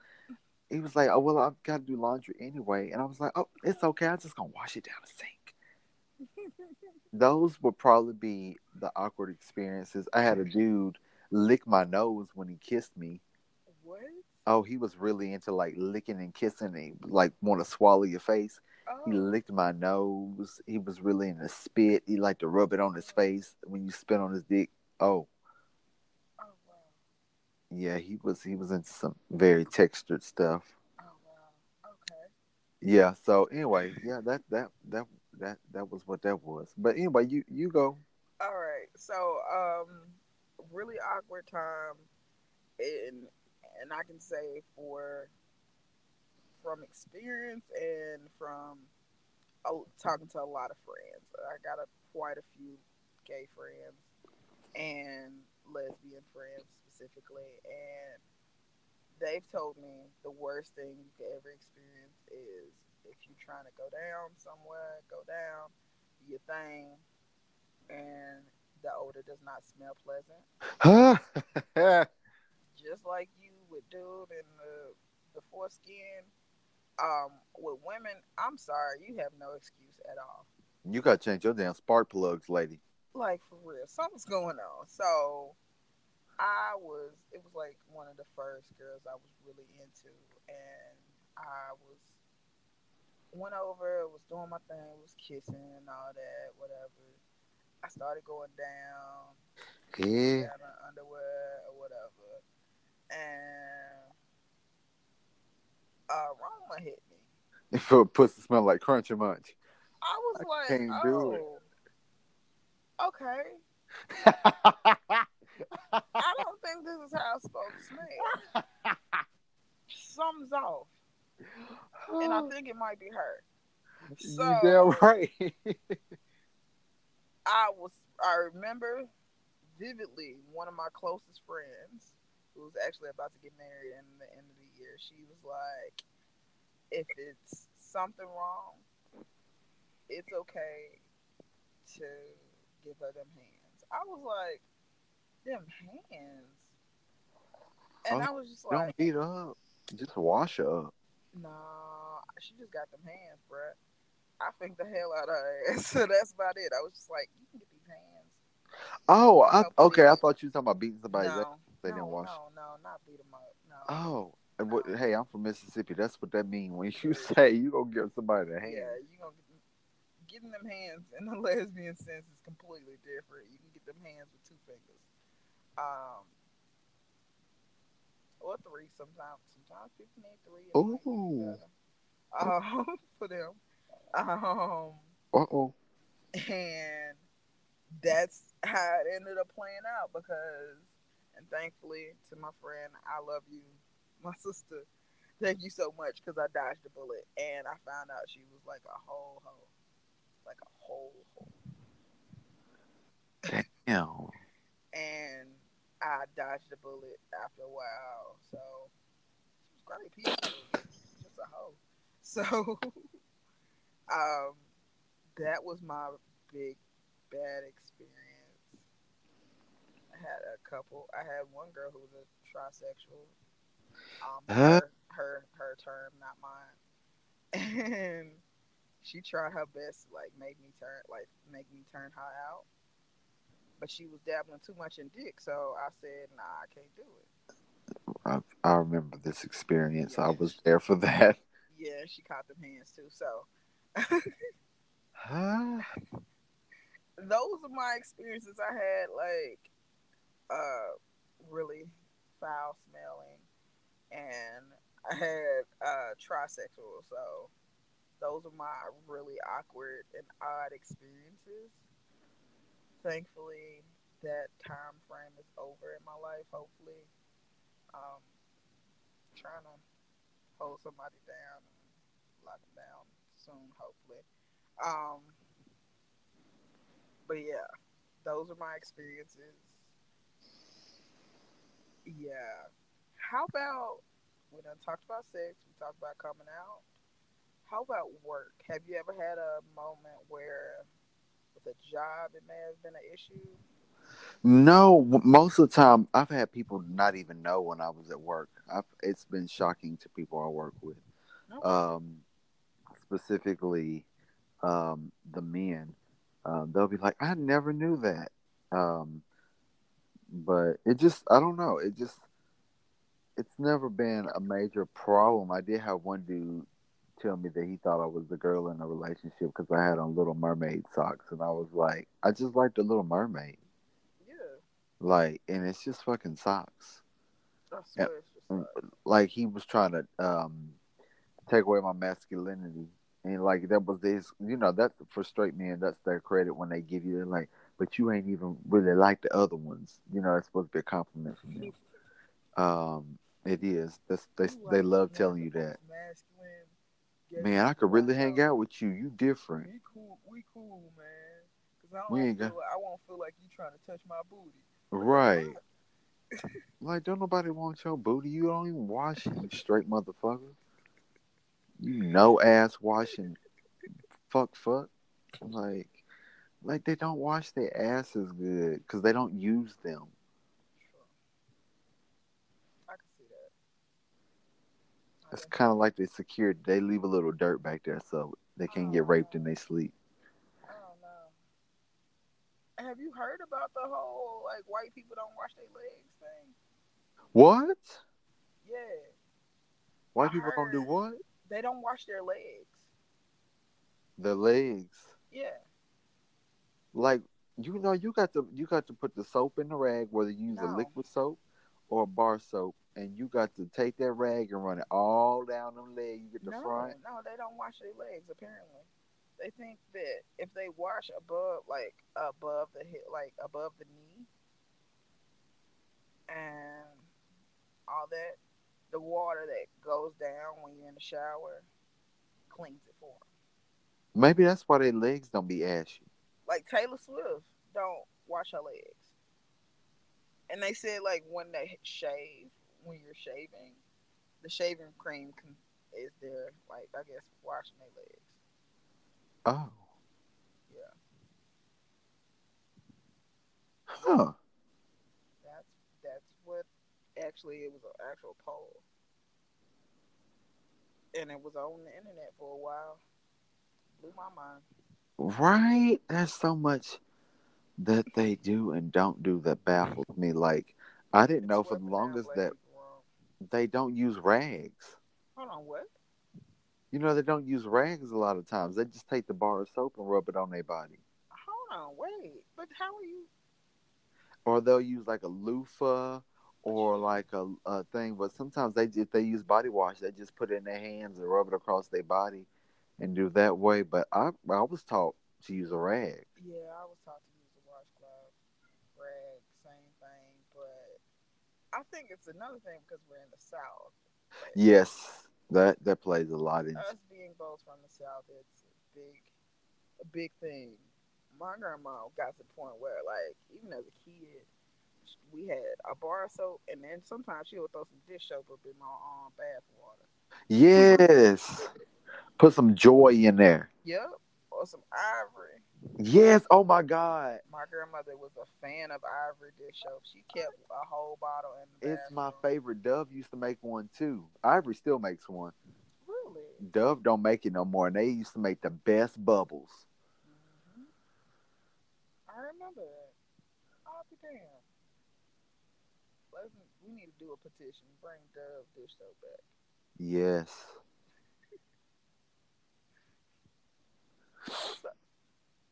D: He was like, oh, well, I've got to do laundry anyway. And I was like, oh, it's okay. I'm just going to wash it down the sink. Those would probably be the awkward experiences. I had a dude lick my nose when he kissed me. Oh, he was really into like licking and kissing. And he, like want to swallow your face. He
B: Oh,
D: licked my nose. He was really into spit. He liked to rub it on his face when you spit on his dick. Oh,
B: oh wow.
D: yeah, he was he was into some very textured stuff.
B: Oh wow. Okay.
D: Yeah. So anyway, yeah, that that that that that was what that was. But anyway, you you go.
B: All right. So, um, really awkward time, and and I can say for from experience and from uh, talking to a lot of friends. I got a, quite a few gay friends and lesbian friends specifically, and they've told me the worst thing you could ever experience is if you're trying to go down somewhere, go down, do your thing, and the odor does not smell pleasant. Just like you would do it in the, the foreskin. Um, with women, I'm sorry, you have no excuse at all.
D: you gotta change your damn spark plugs, lady.
B: Like for real, something's going on. So I was, it was like one of the first girls I was really into, and I was went over, was doing my thing, was kissing and all that, whatever. I started going down,
D: Yeah.
B: down underwear or whatever, and uh, Roma hit me.
D: If a pussy smell like crunchy munch.
B: I was
D: I
B: like,
D: can't
B: oh,
D: do it.
B: okay. I don't think this is how it's supposed to smell. Something's off, and I think it might be her. So
D: you damn right.
B: I was, I remember vividly one of my closest friends who was actually about to get married in the end of the year. She was like, if it's something wrong, it's okay to give her them hands. I was like, them hands. And
D: Oh,
B: I was just like, Don't
D: beat up. Just wash up.
B: nah, she just got them hands, bruh. I think the hell out of her ass. So that's about it. I was just like, you can get these hands.
D: Oh, I, okay. I thought you were talking about beating somebody.
B: no,
D: they
B: no,
D: didn't wash.
B: no, no, not beat them up. No.
D: Oh, what, hey, I'm from Mississippi. That's what that means. When you say you gonna give somebody a hand.
B: Yeah, you gonna get them, getting them hands in the lesbian sense is completely different. You can get them hands with two fingers, um, or three. Sometimes, sometimes people need three.
D: Ooh.
B: Um, for them. Um,
D: Uh oh.
B: and that's how it ended up playing out because and thankfully to my friend i love you my sister. Thank you so much because i dodged a bullet and i found out she was like a whole hoe. Like a whole hoe.
D: Yeah.
B: and i dodged a bullet after a while. So she was great. People just a hoe. So um that was my big bad experience. I couple. I had one girl who was a trisexual. Um,
D: Huh?
B: her, her her term, not mine. And she tried her best to like make me turn like make me turn her out. But she was dabbling too much in dick, so I said, "Nah, I can't do it."
D: I, I remember this experience. I
B: Yeah.
D: was there for that.
B: Yeah, she caught them hands too. So
D: Huh?
B: those are my experiences I had like uh really foul smelling and I had uh trisexual so those are my really awkward and odd experiences. Thankfully that time frame is over in my life, hopefully. Um trying to hold somebody down lock them down soon, hopefully. Um but yeah, those are my experiences. Yeah. How about we done talked about sex, we talked about coming out. How about work? Have you ever had a moment where with a job it may have been an issue?
D: No, most of the time I've had people not even know when I was at work. I've, it's been shocking to people I work with.
B: No.
D: Um, specifically, um, the men. Um, they'll be like, "I never knew that." Um, but it just, I don't know. It just, it's never been a major problem. I did have one dude tell me that he thought I was the girl in a relationship because I had on Little Mermaid socks, and I was like, I just like the Little Mermaid.
B: Yeah,
D: Like, and it's just fucking socks.
B: It's just like,
D: Like he was trying to um take away my masculinity, and like that was this. You know, that's for straight men. That's their credit when they give you. They're like, but you ain't even really like the other ones. You know, it's supposed to be a compliment from them. Um, it is. That's they
B: You
D: they love telling you that.
B: Masculine.
D: Man, I could really hang out with you. You different.
B: We cool. We cool, man. Cause I don't
D: ain't
B: feel
D: got-
B: like, I won't feel like you trying to touch my booty.
D: Right. Like, don't nobody want your booty. You don't even wash it, you straight motherfucker. You no ass washing fuck fuck. Like like they don't wash their asses good because they don't use them.
B: Sure. I can see that.
D: It's kind of like they secured. They leave a little dirt back there so they can't get oh, raped in their sleep.
B: I don't know. Have you heard about the whole like white people don't wash their legs thing?
D: What?
B: Yeah,
D: White
B: I
D: people don't do what?
B: they don't wash their legs.
D: Their legs.
B: Yeah,
D: Like you know, you got to you got to put the soap in the rag, whether you use a liquid soap or a bar soap, and you got to take that rag and run it all down them legs. You get the
B: no,
D: front.
B: no, they don't wash their legs. Apparently, they think that if they wash above, like above the hip, like above the knee, and all that, the water that goes down when you're in the shower cleans it for 'em.
D: Maybe that's why their legs don't be ashy.
B: Like Taylor Swift don't wash her legs. And they said like when they shave, when you're shaving, the shaving cream can, is there like I guess washing their legs.
D: Oh.
B: Yeah.
D: Huh.
B: That's that's what actually it was an actual poll. And it was on the internet for a while. Blew my mind.
D: Right? There's so much that they do and don't do that baffles me. Like I didn't know for the longest that they don't use rags.
B: Hold on, what?
D: You know, they don't use rags a lot of times. They just take the bar of soap and rub it on their body.
B: Hold on, wait. But how are you
D: Or they'll use like a loofah or like a, a thing. But sometimes they if they use body wash, they just put it in their hands and rub it across their body and do that way. But I I was taught to use a rag.
B: Yeah, I was taught to use a washcloth, rag, same thing. But I think it's another thing because we're in the South.
D: Yes, that that plays a lot in.
B: Us being both from the South, it's a big, a big thing. My grandma got to the point where, like, even as a kid, we had a bar of soap, and then sometimes she would throw some dish soap up in my um, bath water.
D: Yes, put some joy in there.
B: Yep, or some ivory.
D: Yes. Oh my God.
B: My grandmother was a fan of ivory dish soap. She kept a whole bottle in the
D: It's my favorite. Dove used to make one too. Ivory still makes one.
B: Really?
D: Dove don't make it no more, and they used to make the best bubbles.
B: hmm I remember that. I'll be damned. Let's, we need to do a petition. Bring Dove dish soap back.
D: Yes.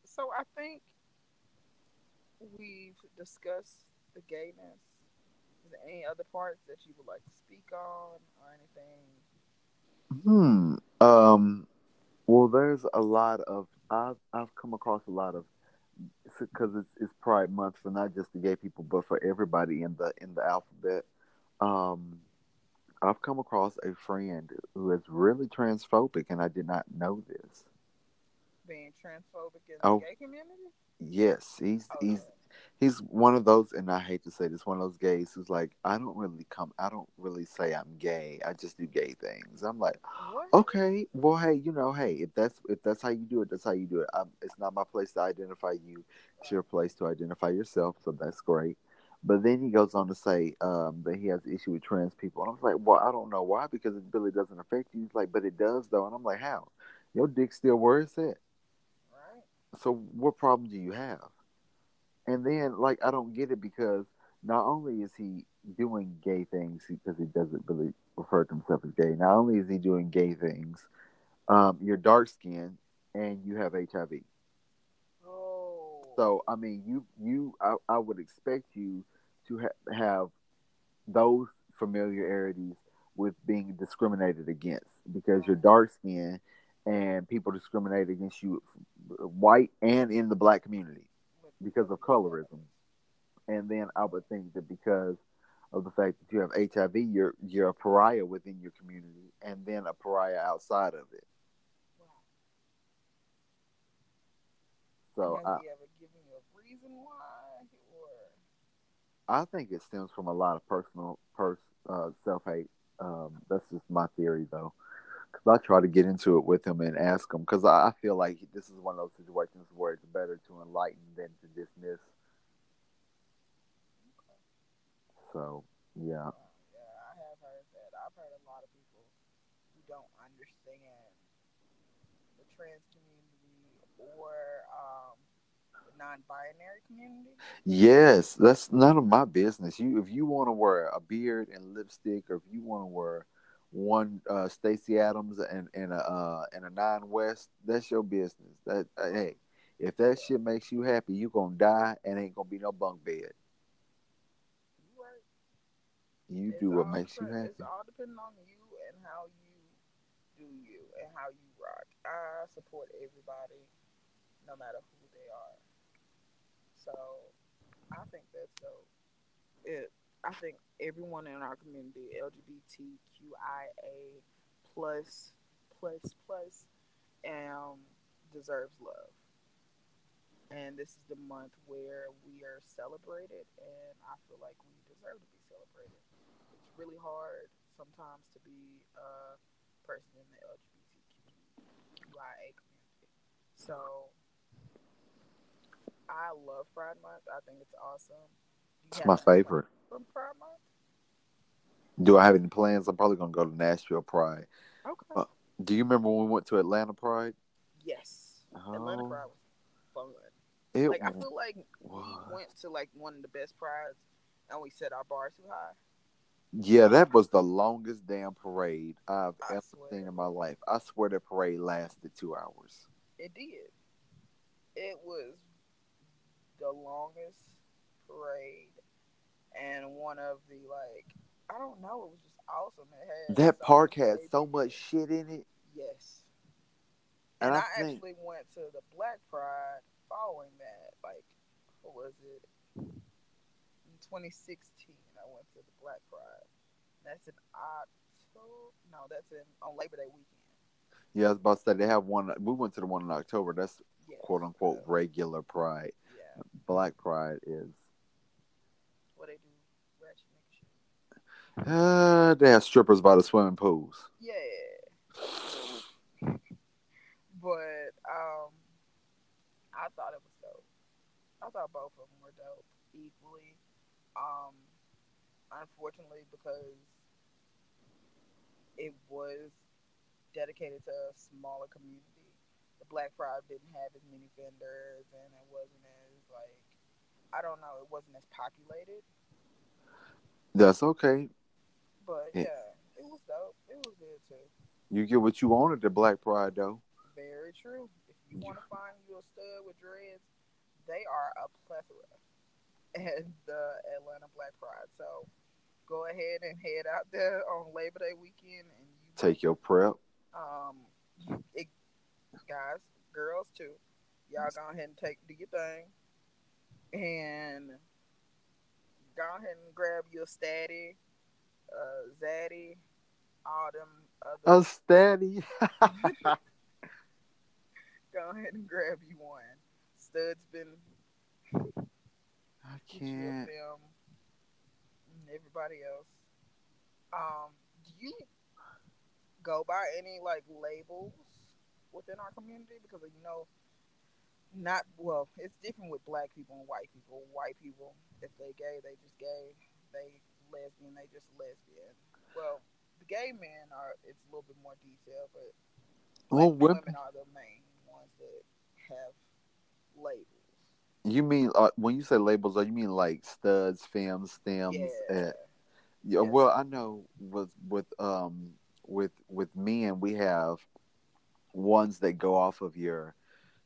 B: So I think we've discussed the gayness. Is there any other parts that you would like to speak on or anything?
D: Hmm. Um. Well, there's a lot of I've I've come across a lot of because it's it's Pride Month for not just the gay people, but for everybody in the in the alphabet. Um, I've come across a friend who is really transphobic, and I did not know this.
B: Being transphobic in
D: Oh.
B: the gay community?
D: Yes, he's
B: Oh,
D: he's
B: yeah.
D: he's one of those, and I hate to say this, one of those gays who's like, I don't really come, I don't really say I'm gay. I just do gay things. I'm like,
B: What?
D: okay, well, hey, you know, hey, if that's if that's how you do it, that's how you do it. I'm, it's not my place to identify you. It's your place to identify yourself. So that's great. But then he goes on to say um, that he has an issue with trans people, and I was like, well, I don't know why because it really doesn't affect you. He's like, but it does though, and I'm like, how? Your dick still where it's at. So what problem do you have? And then like I don't get it because not only is he doing gay things because he doesn't really refer to himself as gay. Not only is he doing gay things, um, you're dark skinned and you have HIV.
B: Oh.
D: So I mean, you you I, I would expect you to ha- have those familiarities with being discriminated against because you're dark skinned and people discriminate against you, white and in the black community, because of colorism. And then I would think that because of the fact that you have HIV, you're you're a pariah within your community, and then a pariah outside of it. So
B: Has
D: I,
B: he ever given you a reason why? Or
D: I think it stems from a lot of personal pers- uh, self hate. Um, that's just my theory, though. Because I try to get into it with him and ask him, because I, I feel like this is one of those situations where it's better to enlighten than to dismiss. So, yeah.
B: yeah, I have heard that. I've heard a lot of people who don't understand the trans community or um, the non-binary community.
D: Yes, that's none of my business. You, if you want to wear a beard and lipstick, or if you want to wear one uh, Stacy Adams and and a uh, and a nine West, that's your business. That uh, hey, if that shit makes you happy, you gonna die and ain't gonna be no bunk bed.
B: You It's
D: do what makes you happy.
B: It's all depending on you and how you do you and how you rock. I support everybody, no matter who they are. So I think that's dope. It. I think everyone in our community, LGBTQIA plus plus plus, um, deserves love. And this is the month where we are celebrated, and I feel like we deserve to be celebrated. It's really hard sometimes to be a person in the LGBTQIA community. So I love Pride Month. I think it's awesome.
D: It's my favorite.
B: For Pride Month?
D: Do I have any plans? I'm probably gonna go to Nashville Pride.
B: Okay.
D: Uh, Do you remember when we went to Atlanta Pride?
B: yes. Atlanta
D: Oh,
B: Pride was fun.
D: It
B: Like I feel like
D: was.
B: we went to like one of the best prides, and we set our bar too high.
D: Yeah, that was the longest damn parade I've
B: I
D: ever
B: swear.
D: seen in my life. I swear the parade lasted two hours.
B: It did. It was the longest parade and one of the like I don't know, it was just awesome. It had
D: That
B: so
D: park had so much shit in it.
B: Yes.
D: And
B: And,
D: I
B: I,
D: think-
B: actually went to the Black Pride following that. Like, what was it? In 2016, I went to the Black Pride. That's in October. No, that's in on Labor Day weekend.
D: Yeah, I was about to say they have one. We went to the one in October. That's
B: Yes.
D: quote unquote
B: uh,
D: regular Pride.
B: Yeah.
D: Black Pride is.
B: What they do? Ratchet nigga shit.
D: Uh, they have strippers by the swimming pools.
B: Yeah. But um, I thought it was dope. I thought both of them were dope equally. Um, unfortunately, because it was dedicated to a smaller community, the Black Pride didn't have as many vendors, and it wasn't as like I don't know, it wasn't as populated.
D: That's okay.
B: But
D: Yeah.
B: it was dope. It was good too.
D: You get what you want at the Black Pride, though.
B: Very true. If you want to find you a stud with dreads, they are a plethora at the Atlanta Black Pride. So go ahead and head out there on Labor Day weekend and you
D: Take your prep.
B: um it, guys, girls too. Y'all go ahead and take do your thing. And go ahead and grab your statty, uh zaddy, all them other
D: A steady.
B: go ahead and grab you one. Stud's been
D: I
B: get you a
D: can't.
B: And everybody else. Um, do you go by any like labels within our community? Because you know, not well, it's different with black people and white people. White people, if they gay, they just gay. They lesbian, they just lesbian. Well, the gay men are it's a little bit more detailed, but
D: Well, women.
B: women are the main ones that have labels.
D: You mean uh, when you say labels? Are you mean like studs, femmes, stems?
B: Yeah.
D: Uh, Yeah,
B: Yes.
D: well, I know with with um with with men we have ones that go off of your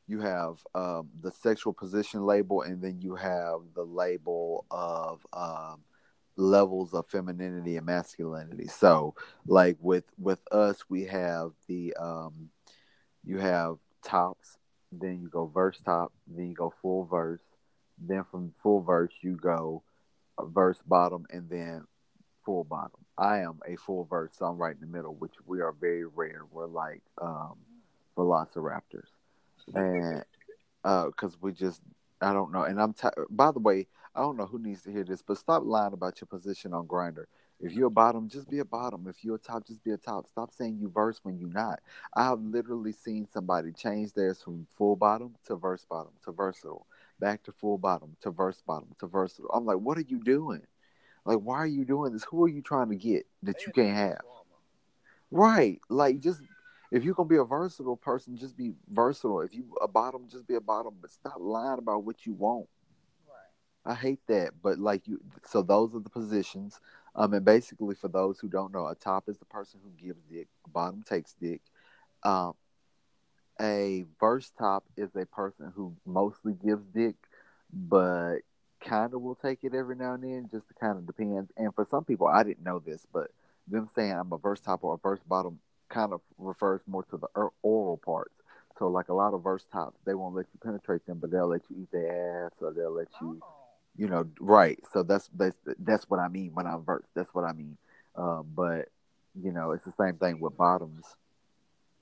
D: you have um the sexual position label and then you have the label of um levels of femininity and masculinity. So like with with us we have the um you have tops, then you go verse top, then you go full verse, then from full verse you go uh, verse bottom and then full bottom. I am a full verse, so I'm right in the middle, which we are very rare. We're like um, velociraptors, and because we just I don't know. And I'm t- by the way, I don't know who needs to hear this, but stop lying about your position on Grindr. If you're a bottom, just be a bottom. If you're a top, just be a top. Stop saying you verse when you're not. I've literally seen somebody change theirs from full bottom to verse bottom to versatile, back to full bottom to verse bottom to versatile. I'm like, what are you doing? Like, why are you doing this? Who are you trying to get that you can't have? Right. Like, just if you're gonna be a versatile person, just be versatile. If you a bottom, just be a bottom. But stop lying about what you want. I hate that. But like you, so those are the positions. Um, and basically, for those who don't know, a top is the person who gives dick. Bottom takes dick. Um, a verse top is a person who mostly gives dick, but kind of will take it every now and then. Just kind of depends. And for some people, I didn't know this, but them saying I'm a verse top or a verse bottom kind of refers more to the oral parts. So, like a lot of verse tops, they won't let you penetrate them, but they'll let you eat their ass or they'll let you
B: Oh.
D: You know, right. So that's that's that's what I mean when I'm verse. That's what I mean. Um, but you know, it's the same thing with bottoms.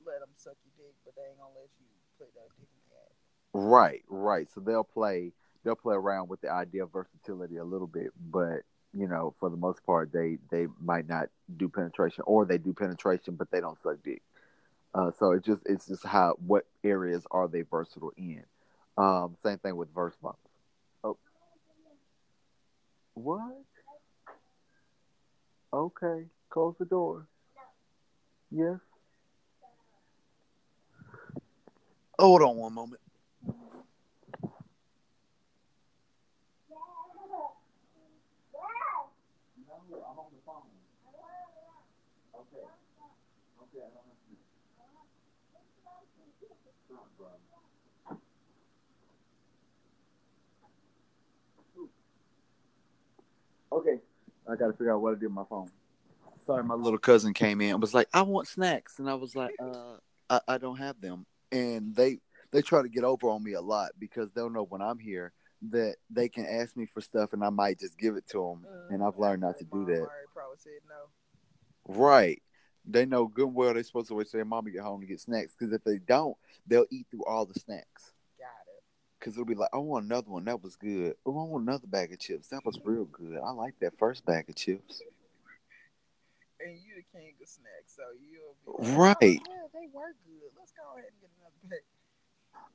B: Let them suck your dick, but they ain't gonna let you put that dick in the ass.
D: Right, right. So they'll play they'll play around with the idea of versatility a little bit, but you know, for the most part, they they might not do penetration, or they do penetration, but they don't suck dick. Uh, so it just it's just how what areas are they versatile in? Um, same thing with verse bottoms. What? Okay, close the door. Yes. Hold on one moment. Okay. Okay, I don't have to. Stop, bro. Okay. I gotta figure out what to do with my phone. Sorry, my little cousin came in and was like, I want snacks. And I was like, uh, I, I don't have them. And they they try to get over on me a lot because they'll know when I'm here that they can ask me for stuff and I might just give it to them. And I've learned not to do that.
B: probably said no.
D: Right. They know good and well they're supposed to wait till their mama get home to get snacks. Because if they don't, they'll eat through all the snacks. Because it'll be like, I want another one. That was good. Oh, I want another bag of chips. That was real good. I like that first bag of chips.
B: And you the king of snacks, so you'll be like,
D: Right.
B: "Oh, yeah, they were good. Let's go ahead and get another bag.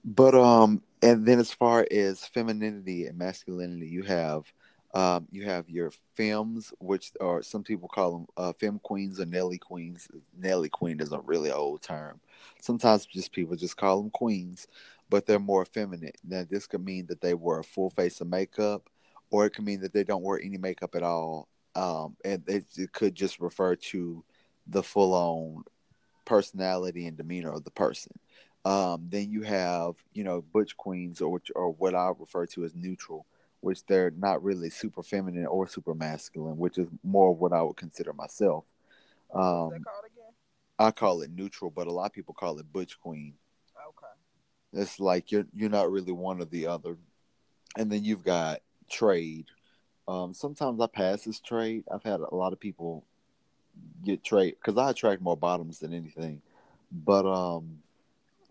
D: But um, and then as far as femininity and masculinity, you have um, you have your femmes, which are some people call them uh, queens or Nelly queens. Nelly queen is a really old term. Sometimes just people just call them queens, but they're more effeminate. Now this could mean that they wear a full face of makeup, or it could mean that they don't wear any makeup at all. Um, and it, it could just refer to the full on personality and demeanor of the person. Um, then you have, you know, butch queens, or or what I refer to as neutral, which they're not really super feminine or super masculine, which is more of what I would consider myself. Um,
B: that called again?
D: I call it neutral, but a lot of people call it butch queen.
B: Okay.
D: It's like you're you're not really one or the other. And then you've got trade. Um, sometimes I pass as trade. I've had a lot of people get trade because I attract more bottoms than anything. But um,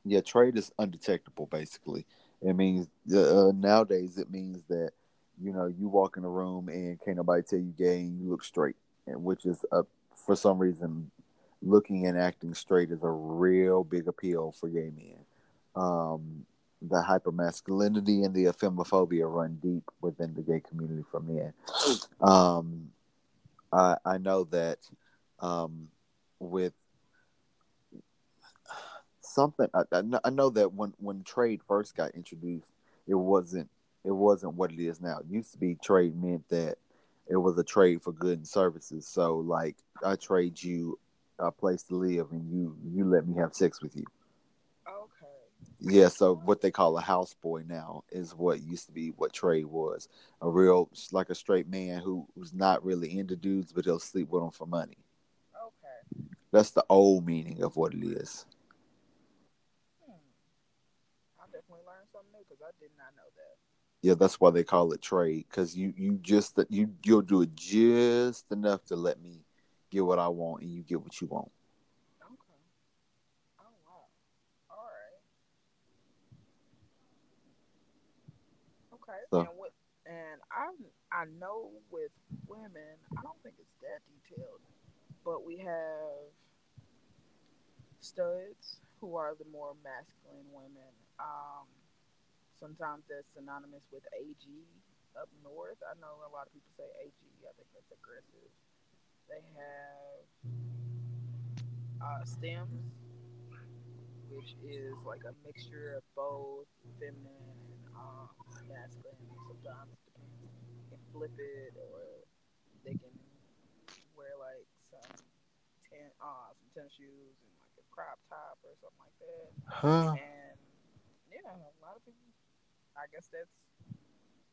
D: yeah, trade is undetectable. Basically, it means uh, nowadays it means that you know you walk in a room and can't nobody tell you gay and you look straight, and which is uh, for some reason looking and acting straight is a real big appeal for gay men. Um, the hypermasculinity and the femophobia run deep within the gay community for men. Um, I, I know that um, with something, I, I know- that when, when trade first got introduced, it wasn't it wasn't what it is now. It used to be trade meant that it was a trade for goods and services. So like I trade you a place to live and you you let me have sex with you.
B: Okay.
D: Yeah, so what they call a houseboy now is what used to be what trade was. A real like a straight man who who's not really into dudes, but he'll sleep with them for money.
B: Okay.
D: That's the old meaning of what it is.
B: Hmm. I definitely learned something new because I did not know that.
D: Yeah, that's why they call it trade because you you just you you'll do it just enough to let me get what I want and you get what you want.
B: Okay. Oh wow. All right. Okay.
D: So-
B: and what? And I I know with women, I don't think it's that detailed, but we have studs who are the more masculine women. Um, sometimes that's synonymous with AG up north. I know a lot of people say AG. I think that's aggressive. They have uh, stems, which is like a mixture of both feminine and uh, masculine. Sometimes can flip it, or they can wear like some ten, uh, some tennis shoes and like a crop top or something like that.
D: Huh?
B: And yeah, a lot of people. I guess that's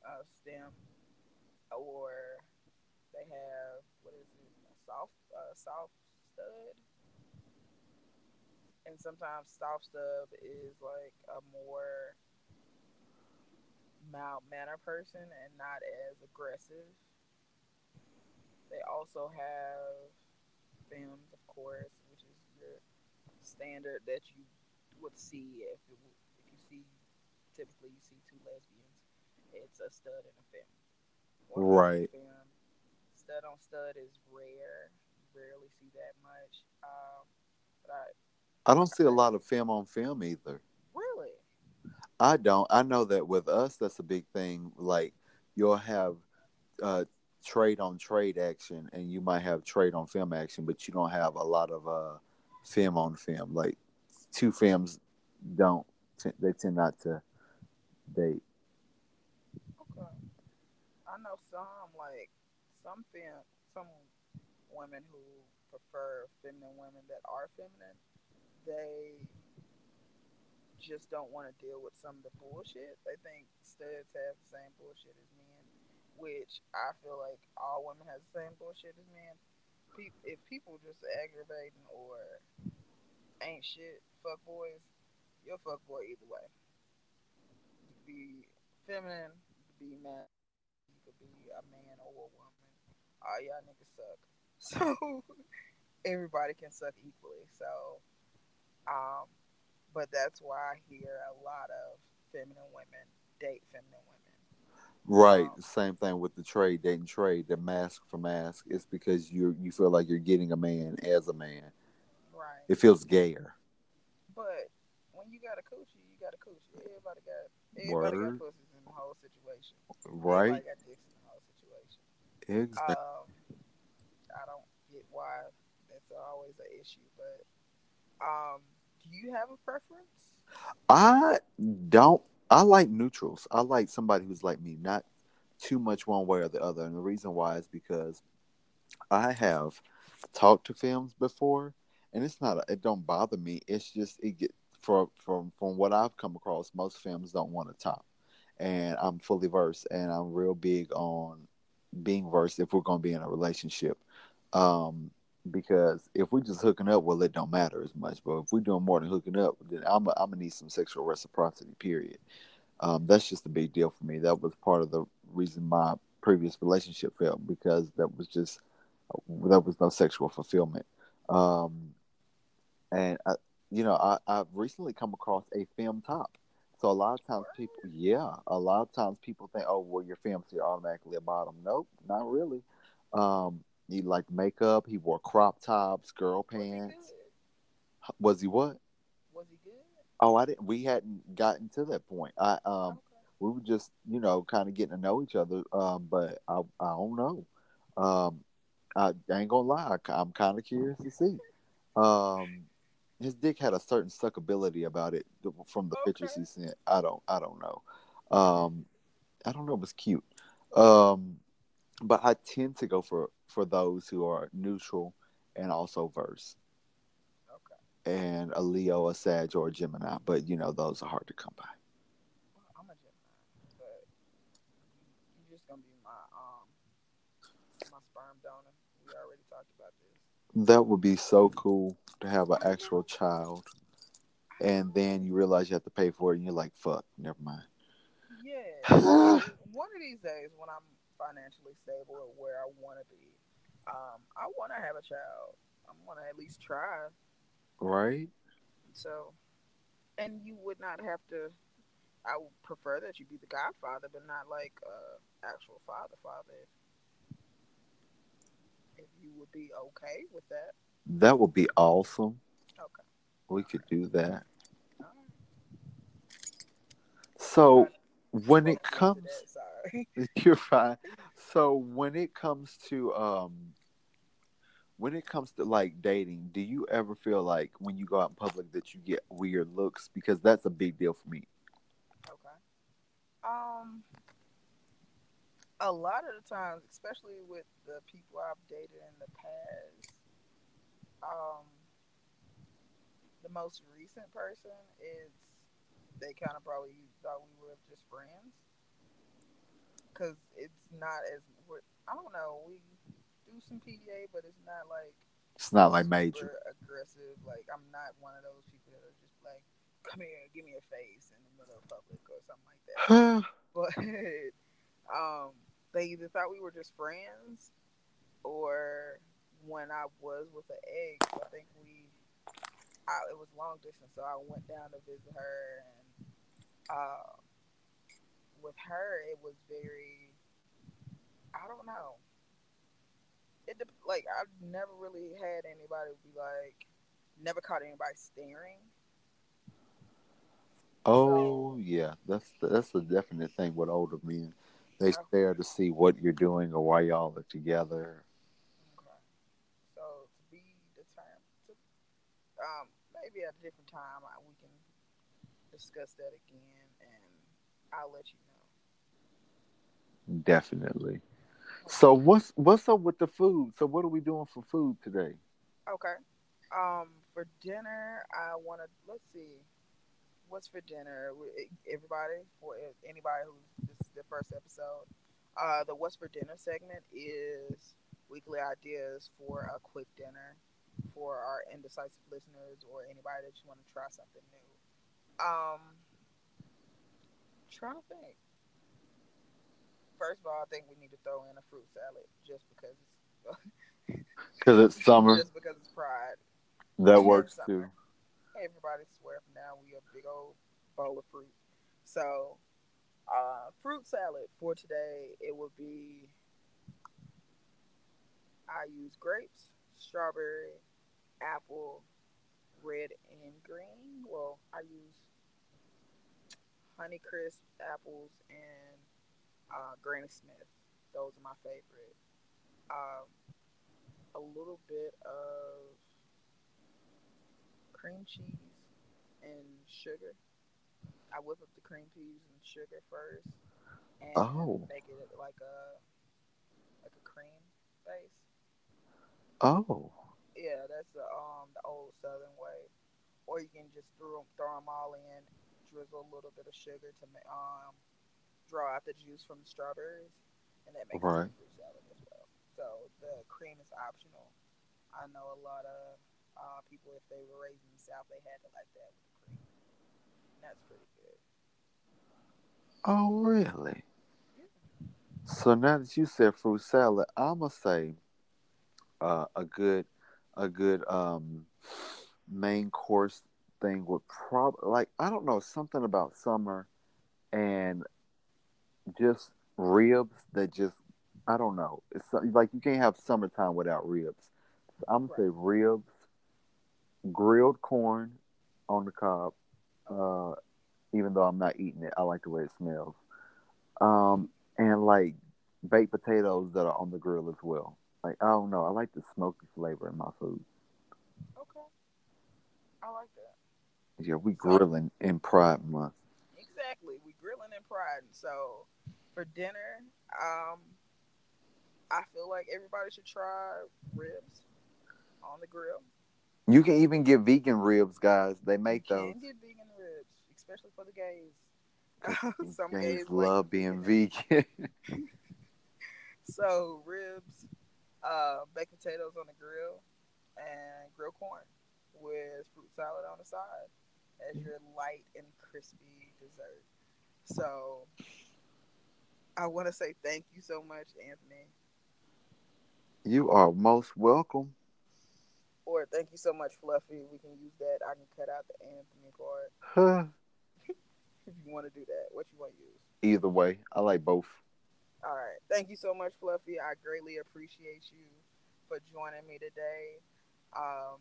B: a stem, or they have what is it? A soft, uh, soft stud. And sometimes soft stud is like a more mild manner person and not as aggressive. They also have femmes, of course, which is your standard that you would see if it, w- if you see typically you see two lesbians, it's a stud and a femme. Femme and
D: Right.
B: femme. Stud on stud is rare. You rarely see that much. Um, but I
D: I don't see a lot of femme on femme either.
B: really
D: I don't. I know that with us, that's a big thing. Like you'll have uh, trade on trade action, and you might have trade on femme action, but you don't have a lot of uh, femme on femme. Like two femmes don't. T- they tend not to date.
B: okay. I know some like some fem some women who prefer feminine women that are feminine. They just don't want to deal with some of the bullshit. They think studs have the same bullshit as men, which I feel like all women have the same bullshit as men. Pe- if people just aggravating or ain't shit, fuck boys, you're fuck boy either way. Be feminine, be man, you could be a man or a woman. All y'all niggas suck. So everybody can suck equally. So, um, but that's why I hear a lot of feminine women date feminine women.
D: Right.
B: Um,
D: Same thing with the trade, dating trade, the masc for masc. It's because you you feel like you're getting a man as a man.
B: Right.
D: It feels gayer.
B: But when you got a coochie, you got a coochie. Everybody got
D: Word.
B: got pussies in the whole situation.
D: Right.
B: Got dicks in the whole situation.
D: Exactly.
B: Um, I don't get why that's always an issue, but um, do you have a preference?
D: I don't. I like neutrals. I like somebody who's like me, not too much one way or the other. And the reason why is because I have talked to femmes before, and it's not. It don't bother me. It's just it get from from from what I've come across. Most femmes don't want to talk, and I'm fully versed, and I'm real big on being versed if we're going to be in a relationship. Um, because if we're just hooking up, well, it don't matter as much. But if we're doing more than hooking up, then I'm I'm gonna need some sexual reciprocity. Period. Um, that's just a big deal for me. That was part of the reason my previous relationship failed because that was just there was no sexual fulfillment. Um, and I, you know, I, I've recently come across a femme top. So a lot of times people, yeah, a lot of times people think, oh, well, your femme, so you're automatically a bottom. Nope, not really. Um, he liked makeup. He wore crop tops, girl
B: Was he
D: pants. Was he what?
B: Was he good?
D: Oh, I didn't. We hadn't gotten to that point. I um,
B: Okay.
D: we were just, you know, kind of getting to know each other. Um, but I, I don't know. Um, I ain't gonna lie. I, am kind of curious to see. Um, his dick had a certain suckability about it from the pictures he sent. I don't, I don't know. Um, I don't know. It was cute. Um, but I tend to go for for those who are neutral and also verse.
B: Okay.
D: And a Leo, a Sag, or a Gemini, but you know those are hard to come by.
B: Well, I'm a Gemini, but you're just gonna be my um my sperm donor. We already talked about this.
D: That would be so cool to have an actual child, and then you realize you have to pay for it, and you're like, "Fuck, never mind."
B: Yeah. One of these days, when I'm financially stable or where I want to be, um, I want to have a child. I want to at least try.
D: Right?
B: So, and you would not have to. I would prefer that you be the godfather, but not like uh, actual father, father. If, if you would be okay with that.
D: That would be awesome.
B: Okay.
D: We could do that. So when it comes, you're fine. So when it comes to um, when it comes to like dating, do you ever feel like when you go out in public that you get weird looks? Because that's a big deal for me.
B: Okay. Um, a lot of the times, especially with the people I've dated in the past, um, the most recent person is they kind of probably thought we were just friends because it's not as I don't know we do some PDA, but it's not like
D: It's not like major.
B: aggressive. Like I'm not one of those people that are just like, come here, give me a face in the middle of public or something like that. but um, they either thought we were just friends, or when I was with an ex, I think we, I, it was long distance, so I went down to visit her, and uh, with her, it was very, I don't know. It like I've never really had anybody be like, never caught anybody staring.
D: oh yeah, that's that's a definite thing with older men. They
B: Okay.
D: stare to see what you're doing or why y'all are together.
B: Okay. So to be determined, to, um, maybe at a different time I, we can discuss that again, and I'll let you know.
D: Definitely. So what's what's up with the food? So what are we doing for food today?
B: Okay. Um, for dinner, I want to let's see, what's for dinner? Everybody, for anybody who's this is the first episode, uh, the what's for dinner segment is weekly ideas for a quick dinner for our indecisive listeners or anybody that you want to try something new. Um, trying to think. First of all, I think we need to throw in a fruit salad just because it's
D: Because it's summer.
B: just because it's pride.
D: That
B: and
D: works too.
B: Everybody swear from now we a big old bowl of fruit. So, uh, fruit salad for today it would be. I use grapes, strawberry, apple, red and green. Well, I use Honeycrisp apples and uh, Granny Smith. Those are my favorite. Um, a little bit of cream cheese and sugar. I whip up the cream cheese and sugar first, and
D: Oh.
B: make it like a like a cream base.
D: Oh.
B: Yeah, that's the um the old Southern way. Or you can just throw throw them all in, drizzle a little bit of sugar to um draw out the juice from the strawberries, and that makes
D: Right.
B: fruit salad as well. So the cream is optional. I know a lot of uh, people, if they were raised in the South, they had to like that with the cream. That's pretty good.
D: Oh really? So now that you said fruit salad, I'ma say uh, a good a good um main course thing would probably like I don't know something about summer and just ribs that just I don't know. It's like you can't have summertime without ribs. I'm gonna say ribs, grilled corn on the cob. Uh, even though I'm not eating it, I like the way it smells. Um, and like baked potatoes that are on the grill as well. Like I don't know, I like the smoky flavor in my food.
B: Okay. I like that.
D: Yeah, we grilling in Pride Month.
B: Exactly. We grilling and pride. So for dinner, um, I feel like everybody should try ribs on the grill.
D: You can even get vegan ribs, guys. They make
B: you
D: those.
B: can get vegan ribs, especially for the gays. Some
D: Gays
B: gays
D: love
B: like-
D: being vegan.
B: So ribs, uh, baked potatoes on the grill, and grilled corn with fruit salad on the side as your light and crispy dessert. So I want to say thank you so much, Anthony,
D: you are most welcome.
B: or thank you so much, Fluffy. We can use that. I can cut out the Anthony part
D: Huh.
B: if you want to do that. What you want to use?
D: Either way, I like both.
B: All right. Thank you so much, Fluffy. I greatly appreciate you for joining me today. Um,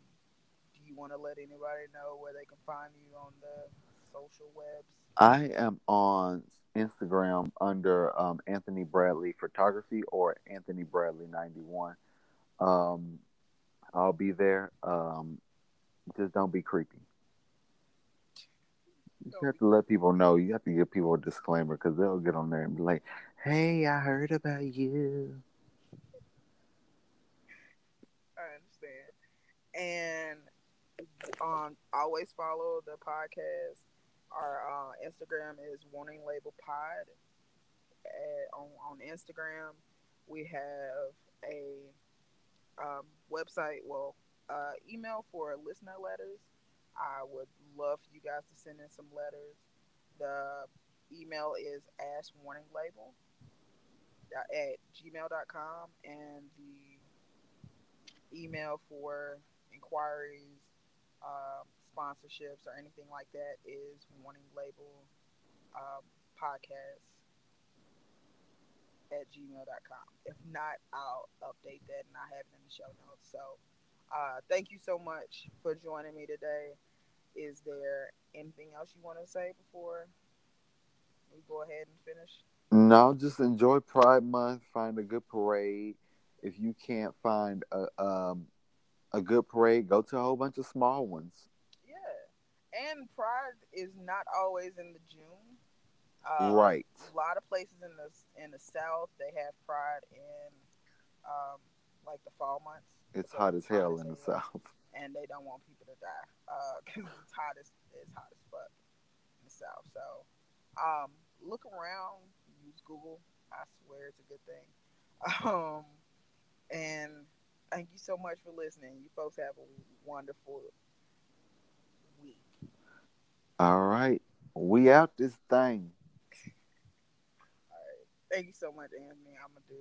B: do you want to let anybody know where they can find you on the social webs?
D: I am on Instagram under um, Anthony Bradley Photography or Anthony Bradley ninety one. Um, I'll be there. Um, just don't be creepy. You
B: Don't
D: have to let people know. You have to give people a disclaimer because they'll get on there and be like, "Hey, I heard about you."
B: I understand. And um, always follow the podcast. Our uh, Instagram is Warning Label Pod. Uh, on on Instagram, we have a um, website. Well, uh, email for listener letters. I would love for you guys to send in some letters. The email is Ask Warning Label at gmail.com and the email for inquiries, um, sponsorships, or anything like that is warning label um, podcast at gmail.com. If not, I'll update that and I have it in the show notes. So uh, thank you so much for joining me today. Is there anything else you want to say before we go ahead and finish?
D: No, just enjoy Pride Month. Find a good parade. If you can't find a um, a good parade, go to a whole bunch of small ones.
B: Yeah. And Pride is not always in the June. Uh,
D: right.
B: A lot of places in the in the South they have Pride in um, like the fall months.
D: It's
B: So
D: hot as hell in the south.
B: and they don't want people to die because it's hot as it's hot as fuck in the South. So um, look around, use Google. I swear it's a good thing. Um, and thank you so much for listening. You folks have a wonderful week.
D: All right. We out this thing. All right.
B: Thank you so much, Anthony. I'm gonna do